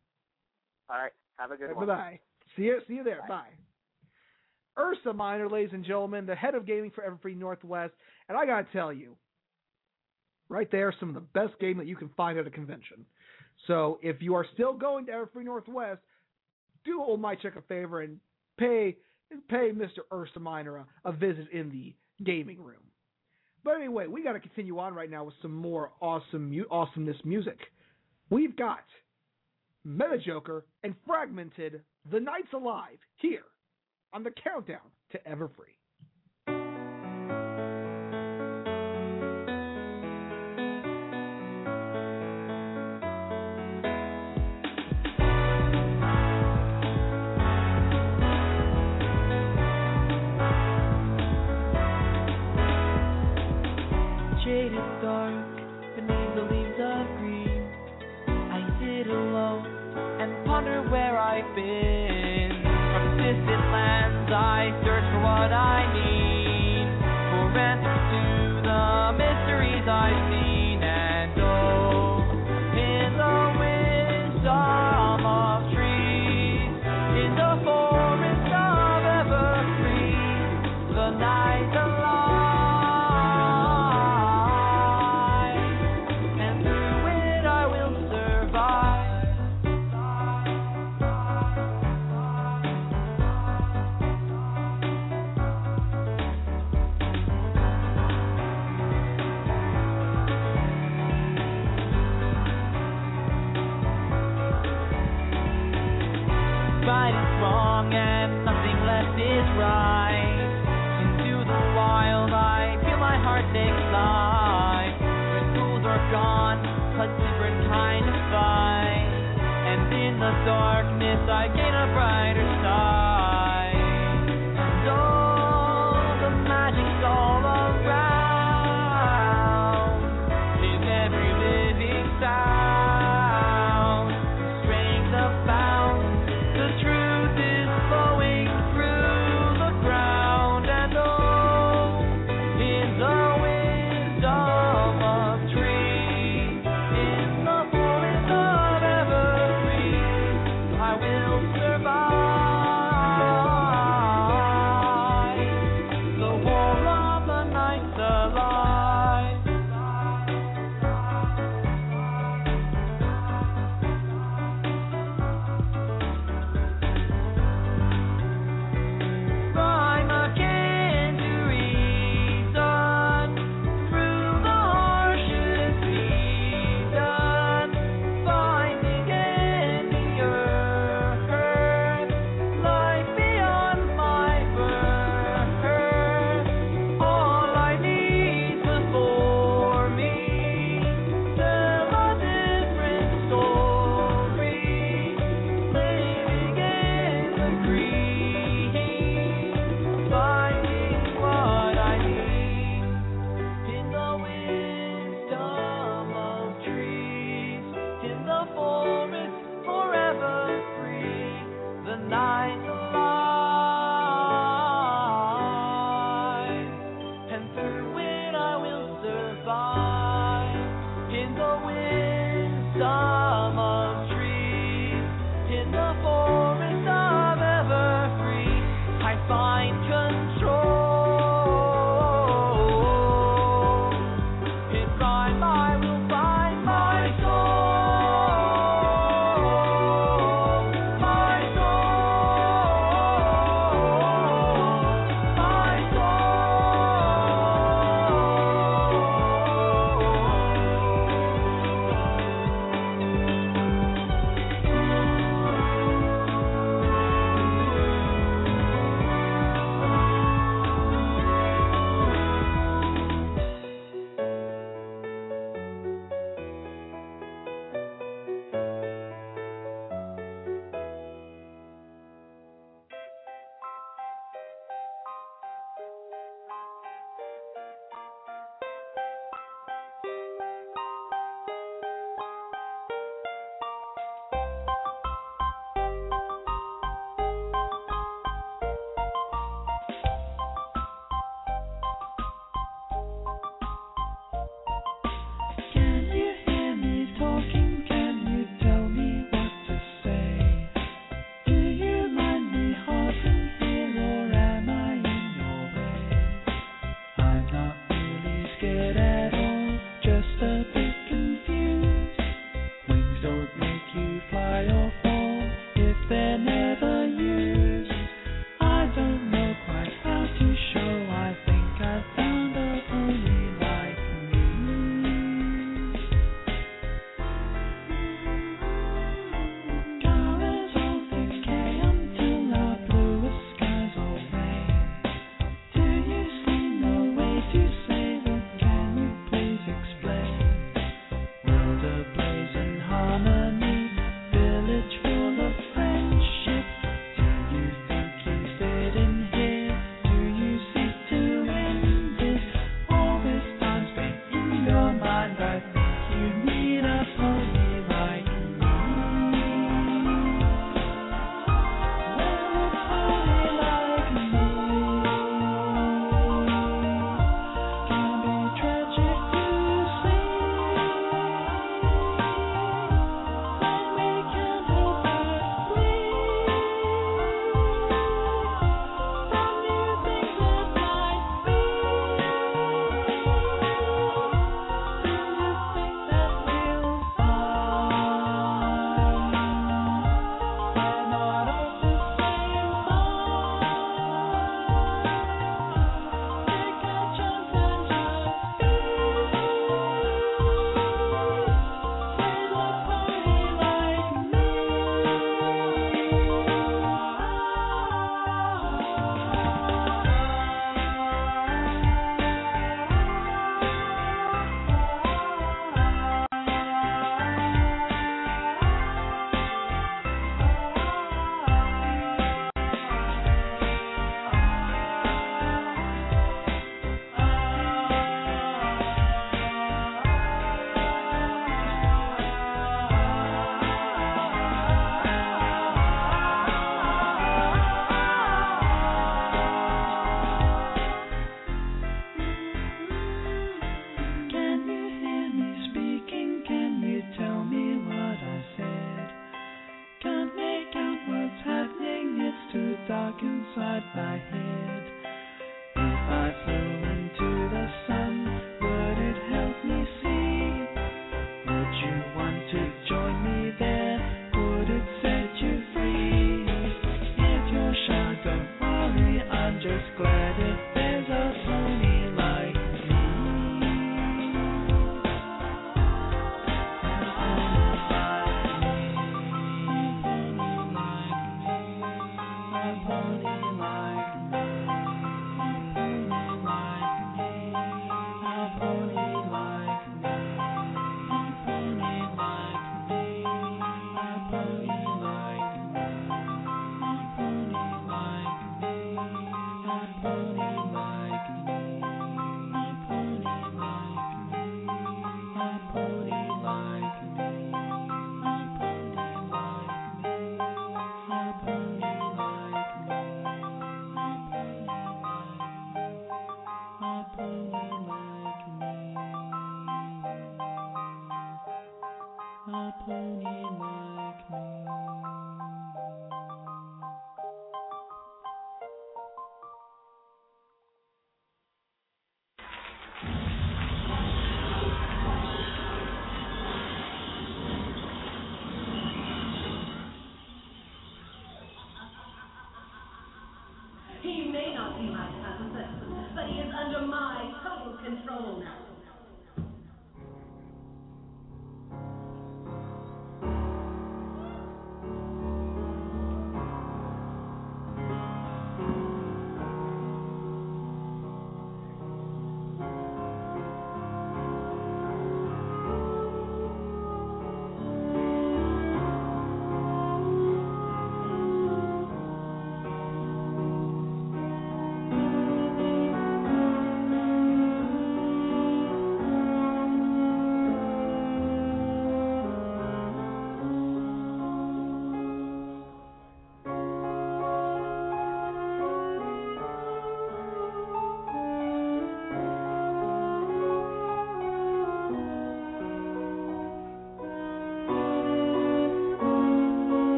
All right. Have a good Bye one. bye. See you. See you there. Bye. Bye. Ursa Minor, ladies and gentlemen, the head of gaming for Everfree Northwest, and I gotta tell you, right there, some of the best game that you can find at a convention. So if you are still going to Everfree Northwest, do old Mike Check a favor and pay pay Mr. Ursa Minor a, a visit in the gaming room. But anyway, we got to continue on right now with some more awesome mu- awesomeness music. We've got Meta Joker and Fragmented, The Night's Alive here on the countdown to Everfree. Darkness I gain a brighter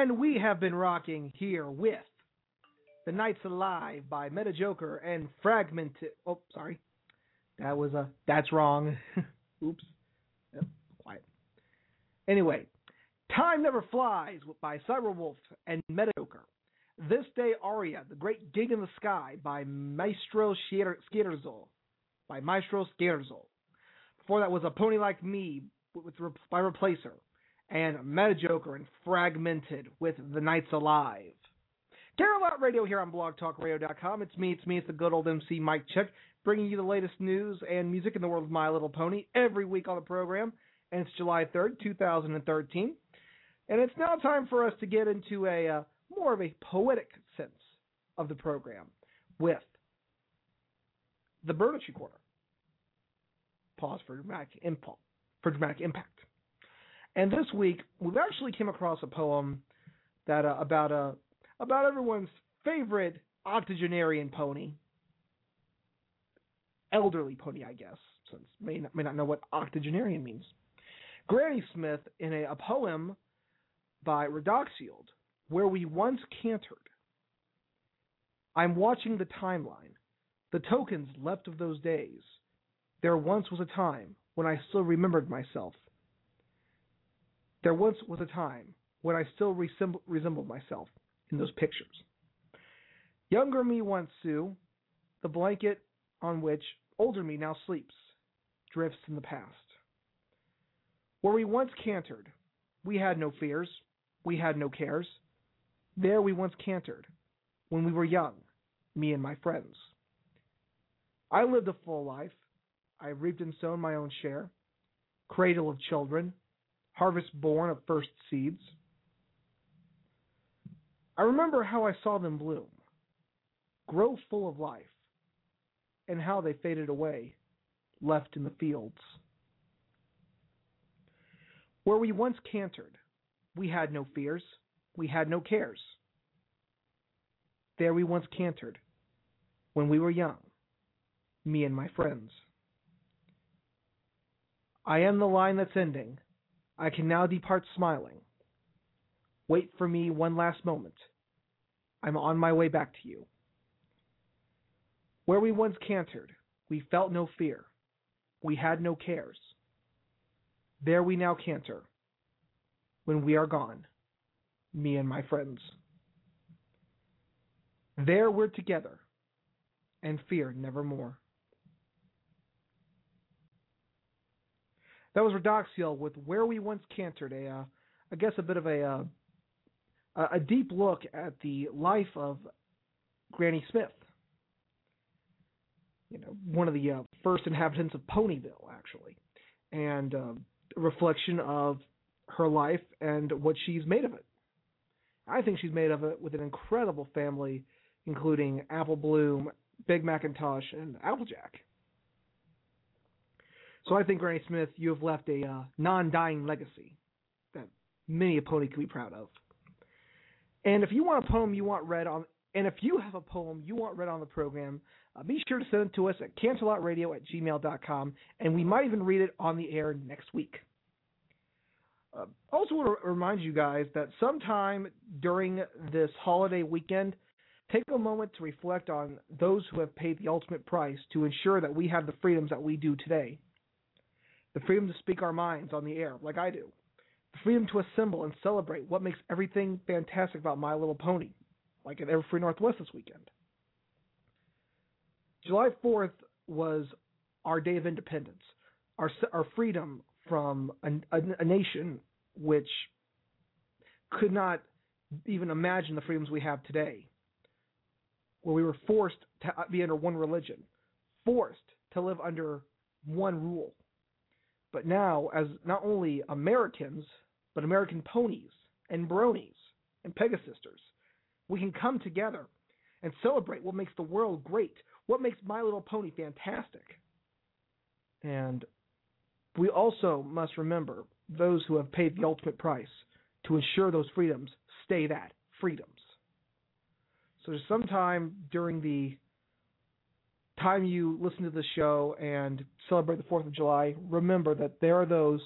And we have been rocking here with The Nights Alive by Meta Joker and Fragmented. Oh, sorry. That was a. That's wrong. Oops. Yep, quiet. Anyway, Time Never Flies by Cyberwolf and Meta Joker. This Day Aria, The Great Gig in the Sky by Maestro Scherzo. By Maestro Scherzo. Before that was A Pony Like Me by Replacer and Meta Joker and Fragmented with The Nights Alive. Canterlot Radio here on blogtalkradio.com. It's me, it's me, it's the good old MC Mike Check, bringing you the latest news and music in the world of My Little Pony every week on the program. And it's July 3rd, 2013. And it's now time for us to get into a uh, more of a poetic sense of the program with the Bernatry Corner. Pause for dramatic impulse, for dramatic impact. And this week, we've actually came across a poem that uh, about uh, about everyone's favorite octogenarian pony, elderly pony, I guess, since may not, may not know what octogenarian means. Granny Smith in a, a poem by Redoxield, where we once cantered. I'm watching the timeline, the tokens left of those days. There once was a time when I still remembered myself. There once was a time when I still resemb- resembled myself in those pictures. Younger me once Sue, the blanket on which older me now sleeps, drifts in the past. Where we once cantered, we had no fears, we had no cares. There we once cantered, when we were young, me and my friends. I lived a full life. I reaped and sown my own share, cradle of children, harvest born of first seeds. I remember how I saw them bloom, grow full of life, and how they faded away, left in the fields. Where we once cantered, we had no fears, we had no cares. There we once cantered, when we were young, me and my friends. I am the line that's ending. I can now depart smiling. Wait for me one last moment. I'm on my way back to you. Where we once cantered, we felt no fear. We had no cares. There we now canter. When we are gone, me and my friends. There we're together, and fear nevermore. That was Redoxiel with Where We Once Cantered, a, uh, I guess a bit of a, uh, a deep look at the life of Granny Smith. You know, one of the uh, first inhabitants of Ponyville, actually, and uh, a reflection of her life and what she's made of it. I think she's made of it with an incredible family, including Apple Bloom, Big Macintosh, and Applejack. So I think Granny Smith, you have left a uh, non-dying legacy that many a pony can be proud of. And if you want a poem you want read on, and if you have a poem you want read on the program, uh, be sure to send it to us at canterlotradio at gmail.com, and we might even read it on the air next week. Uh, also, want to remind you guys that sometime during this holiday weekend, take a moment to reflect on those who have paid the ultimate price to ensure that we have the freedoms that we do today. The freedom to speak our minds on the air, like I do. The freedom to assemble and celebrate what makes everything fantastic about My Little Pony, like at Everfree Northwest this weekend. July 4th was our day of independence, our our freedom from a, a, a nation which could not even imagine the freedoms we have today, where we were forced to be under one religion, forced to live under one rule. But now, as not only Americans, but American ponies and bronies and Pegasisters, we can come together and celebrate what makes the world great, what makes My Little Pony fantastic. And we also must remember those who have paid the ultimate price to ensure those freedoms stay that freedoms. So sometime during the time you listen to the show and celebrate the 4th of July, remember that there are those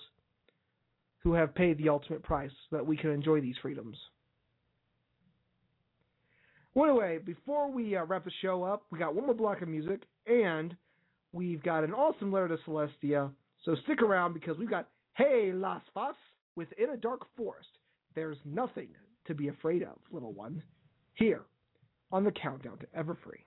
who have paid the ultimate price so that we can enjoy these freedoms. Well, anyway, before we uh, wrap the show up, we got one more block of music, and we've got an awesome letter to Celestia. So stick around because we've got Hey Las Fas within a dark forest. There's nothing to be afraid of, little one. Here on the countdown to Everfree.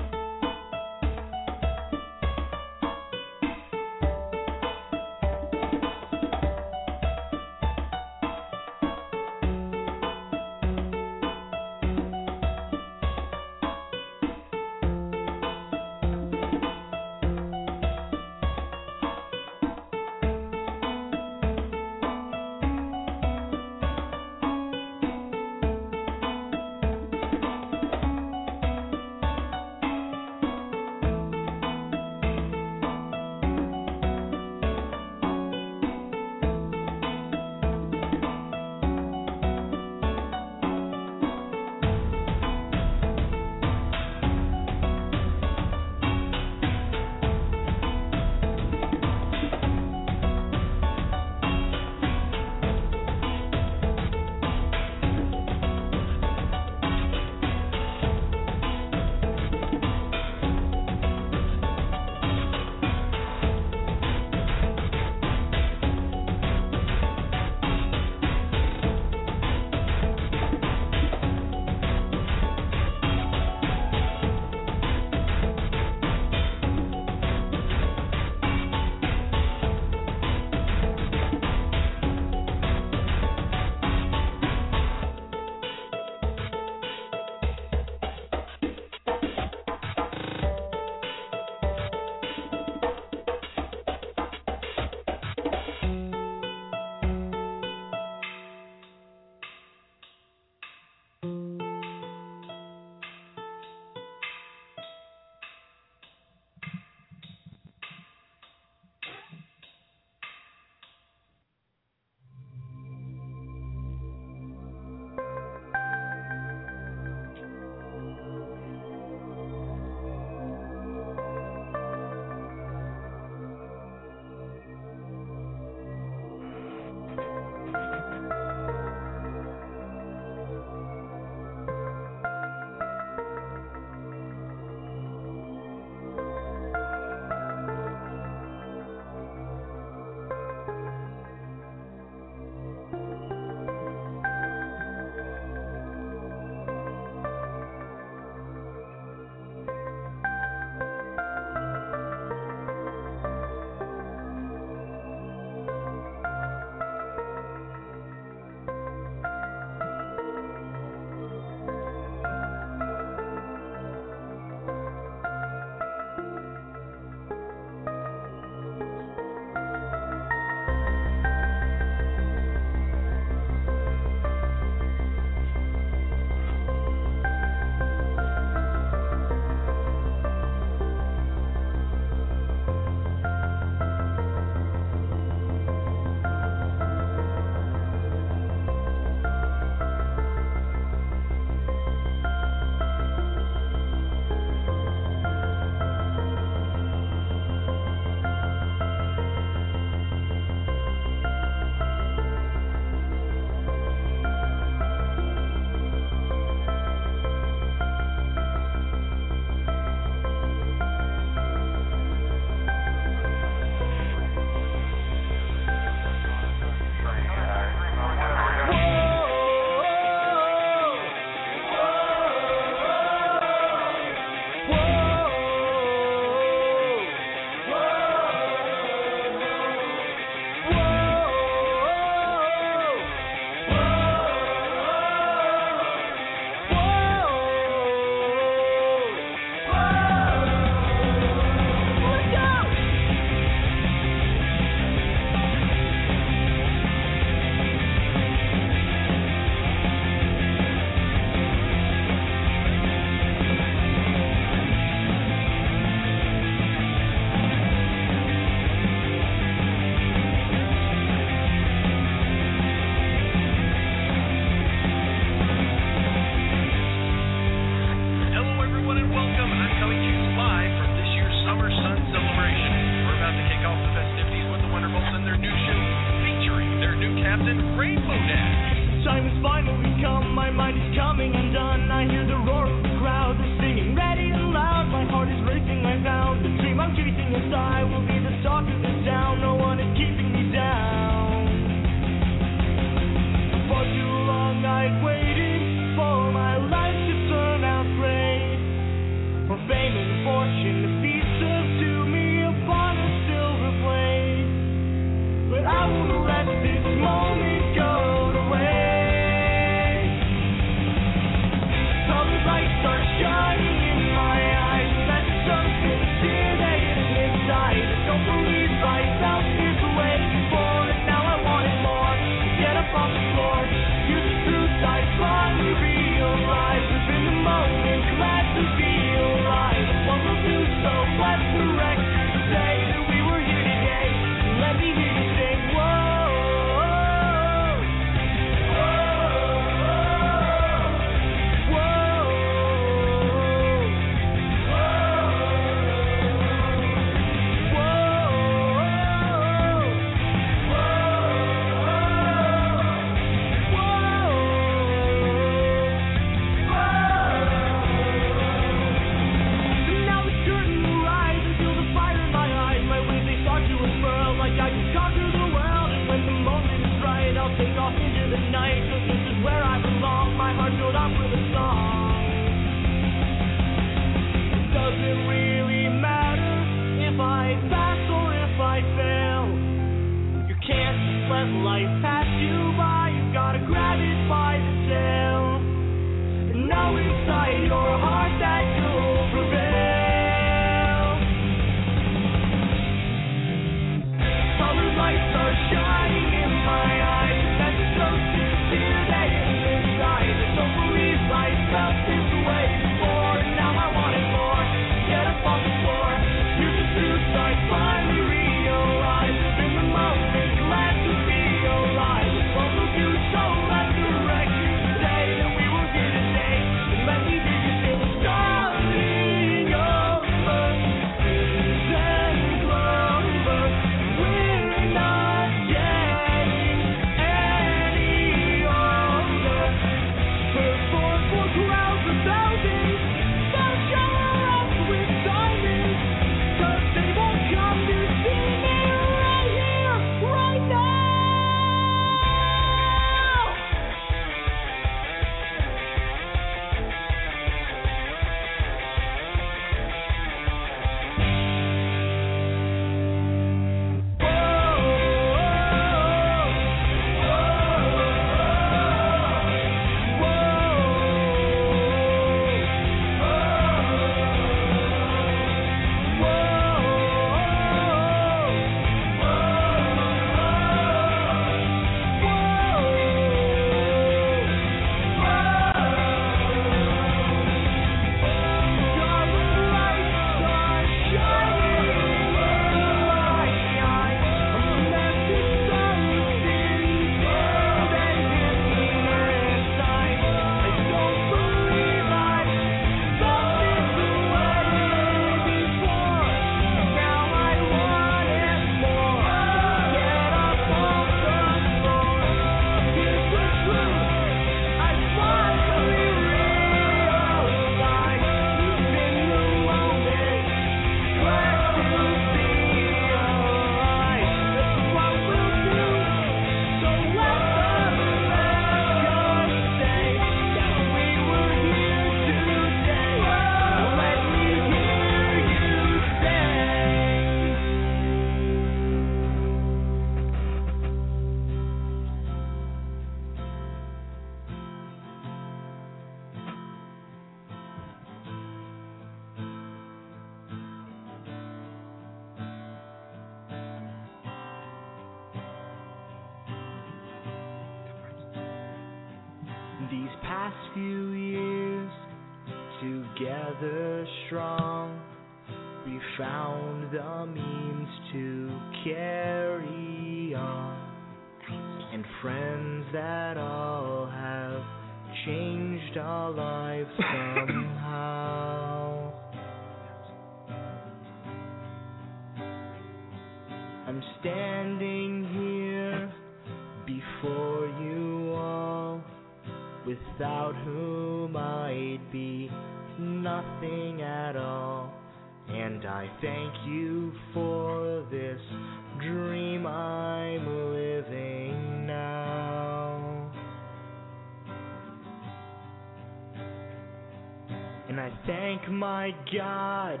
My God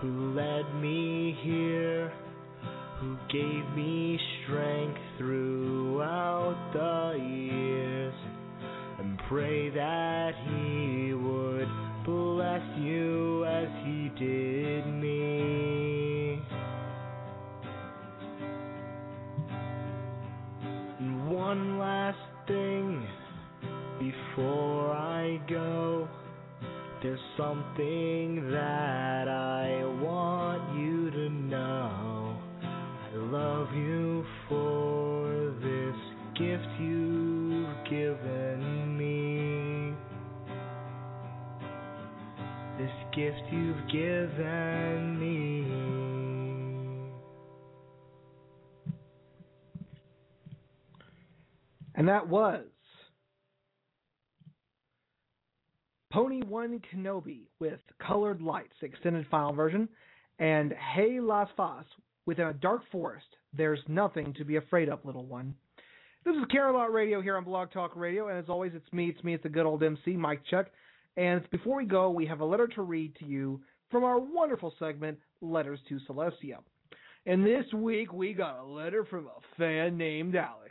who led me here, who gave me strength was Pony One Kenobi with Colored Lights, extended final version, and Hey Las Fas within a dark forest. There's nothing to be afraid of, little one. This is Canterlot Radio here on Blog Talk Radio, and as always, it's me, it's me, it's the good old MC, Mike Check. And before we go, we have a letter to read to you from our wonderful segment, Letters to Celestia. And this week, we got a letter from a fan named Alex.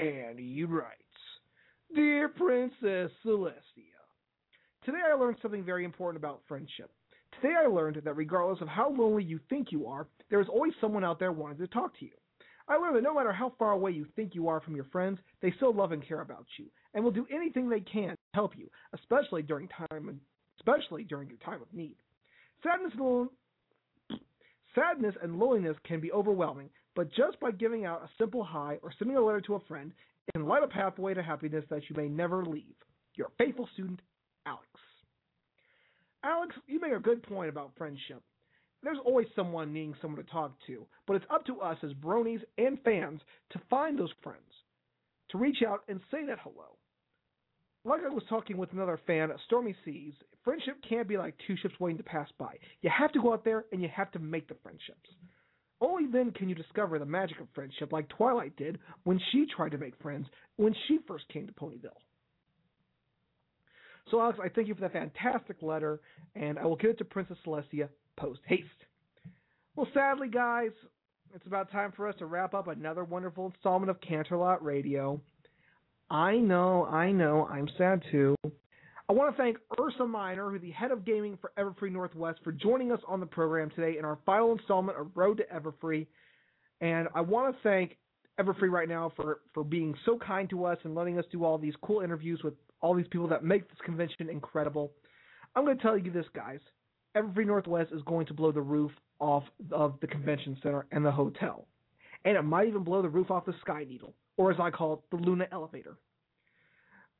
And he writes Dear Princess Celestia, Today I learned something very important about friendship. Today I learned that regardless of how lonely you think you are, there is always someone out there wanting to talk to you. I learned that no matter how far away you think you are from your friends, they still love and care about you, and will do anything they can to help you, especially during time, especially during your time of need. Sadness and, sadness and loneliness can be overwhelming, but just by giving out a simple hi or sending a letter to a friend, can light a pathway to happiness that you may never leave. Your faithful student, Alex. Alex, you make a good point about friendship. There's always someone needing someone to talk to, but it's up to us as bronies and fans to find those friends, to reach out and say that hello. Like I was talking with another fan, Stormy Seas, friendship can't be like two ships waiting to pass by. You have to go out there and you have to make the friendships. Only then can you discover the magic of friendship, like Twilight did when she tried to make friends when she first came to Ponyville. So, Alex, I thank you for that fantastic letter, and I will give it to Princess Celestia post haste. Well, sadly, guys, it's about time for us to wrap up another wonderful installment of Canterlot Radio. I know, I know, I'm sad too. I want to thank Ursa Minor, who's the head of gaming for Everfree Northwest, for joining us on the program today in our final installment of Road to Everfree. And I want to thank Everfree right now for, for being so kind to us and letting us do all these cool interviews with all these people that make this convention incredible. I'm going to tell you this, guys. Everfree Northwest is going to blow the roof off of the convention center and the hotel. And it might even blow the roof off the Sky Needle, or as I call it, the Luna Elevator.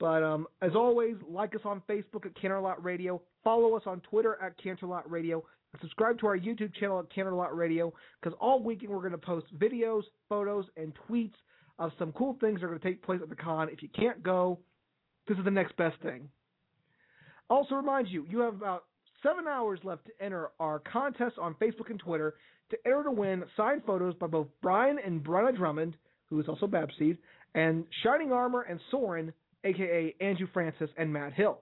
But um, as always, like us on Facebook at Canterlot Radio, follow us on Twitter at Canterlot Radio, and subscribe to our YouTube channel at Canterlot Radio, because all weekend we're going to post videos, photos, and tweets of some cool things that are going to take place at the con. If you can't go, this is the next best thing. Also, remind you, you have about seven hours left to enter our contest on Facebook and Twitter to enter to win signed photos by both Brian and Brenna Drummond, who is also Babs Seed, and Shining Armor and Soarin, aka Andrew Francis and Matt Hill.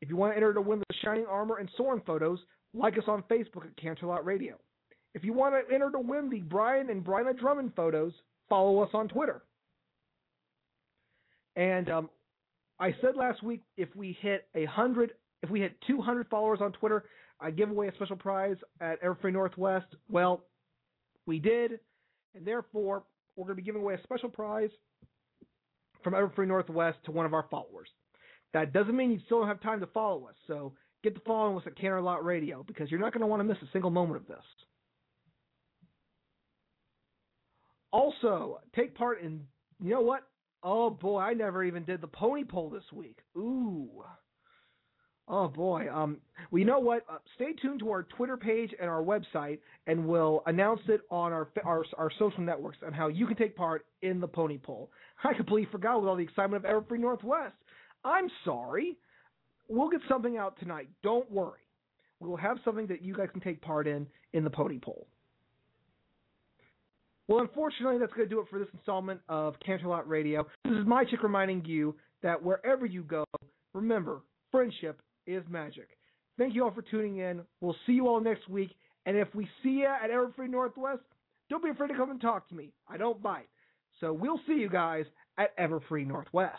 If you want to enter to win the Shining Armor and Soarin photos, like us on Facebook at Canterlot Radio. If you want to enter to win the Brian and Brenna Drummond photos, follow us on Twitter. And um, I said last week if we hit a hundred, if we hit 200 followers on Twitter, I give away a special prize at Everfree Northwest. Well, we did, and therefore we're going to be giving away a special prize from Everfree Northwest to one of our followers. That doesn't mean you still don't have time to follow us. So get to following us at Canterlot Radio because you're not going to want to miss a single moment of this. Also, take part in, you know what? Oh boy, I never even did the pony poll this week. Ooh. Oh boy. Um. Well, you know what? Uh, stay tuned to our Twitter page and our website, and we'll announce it on our our our social networks on how you can take part in the pony poll. I completely forgot with all the excitement of Everfree Northwest. I'm sorry. We'll get something out tonight. Don't worry. We will have something that you guys can take part in in the pony poll. Well, unfortunately, that's going to do it for this installment of Canterlot Radio. This is Mike Check reminding you that wherever you go, remember, friendship is magic. Thank you all for tuning in. We'll see you all next week. And if we see you at Everfree Northwest, don't be afraid to come and talk to me. I don't bite. So we'll see you guys at Everfree Northwest.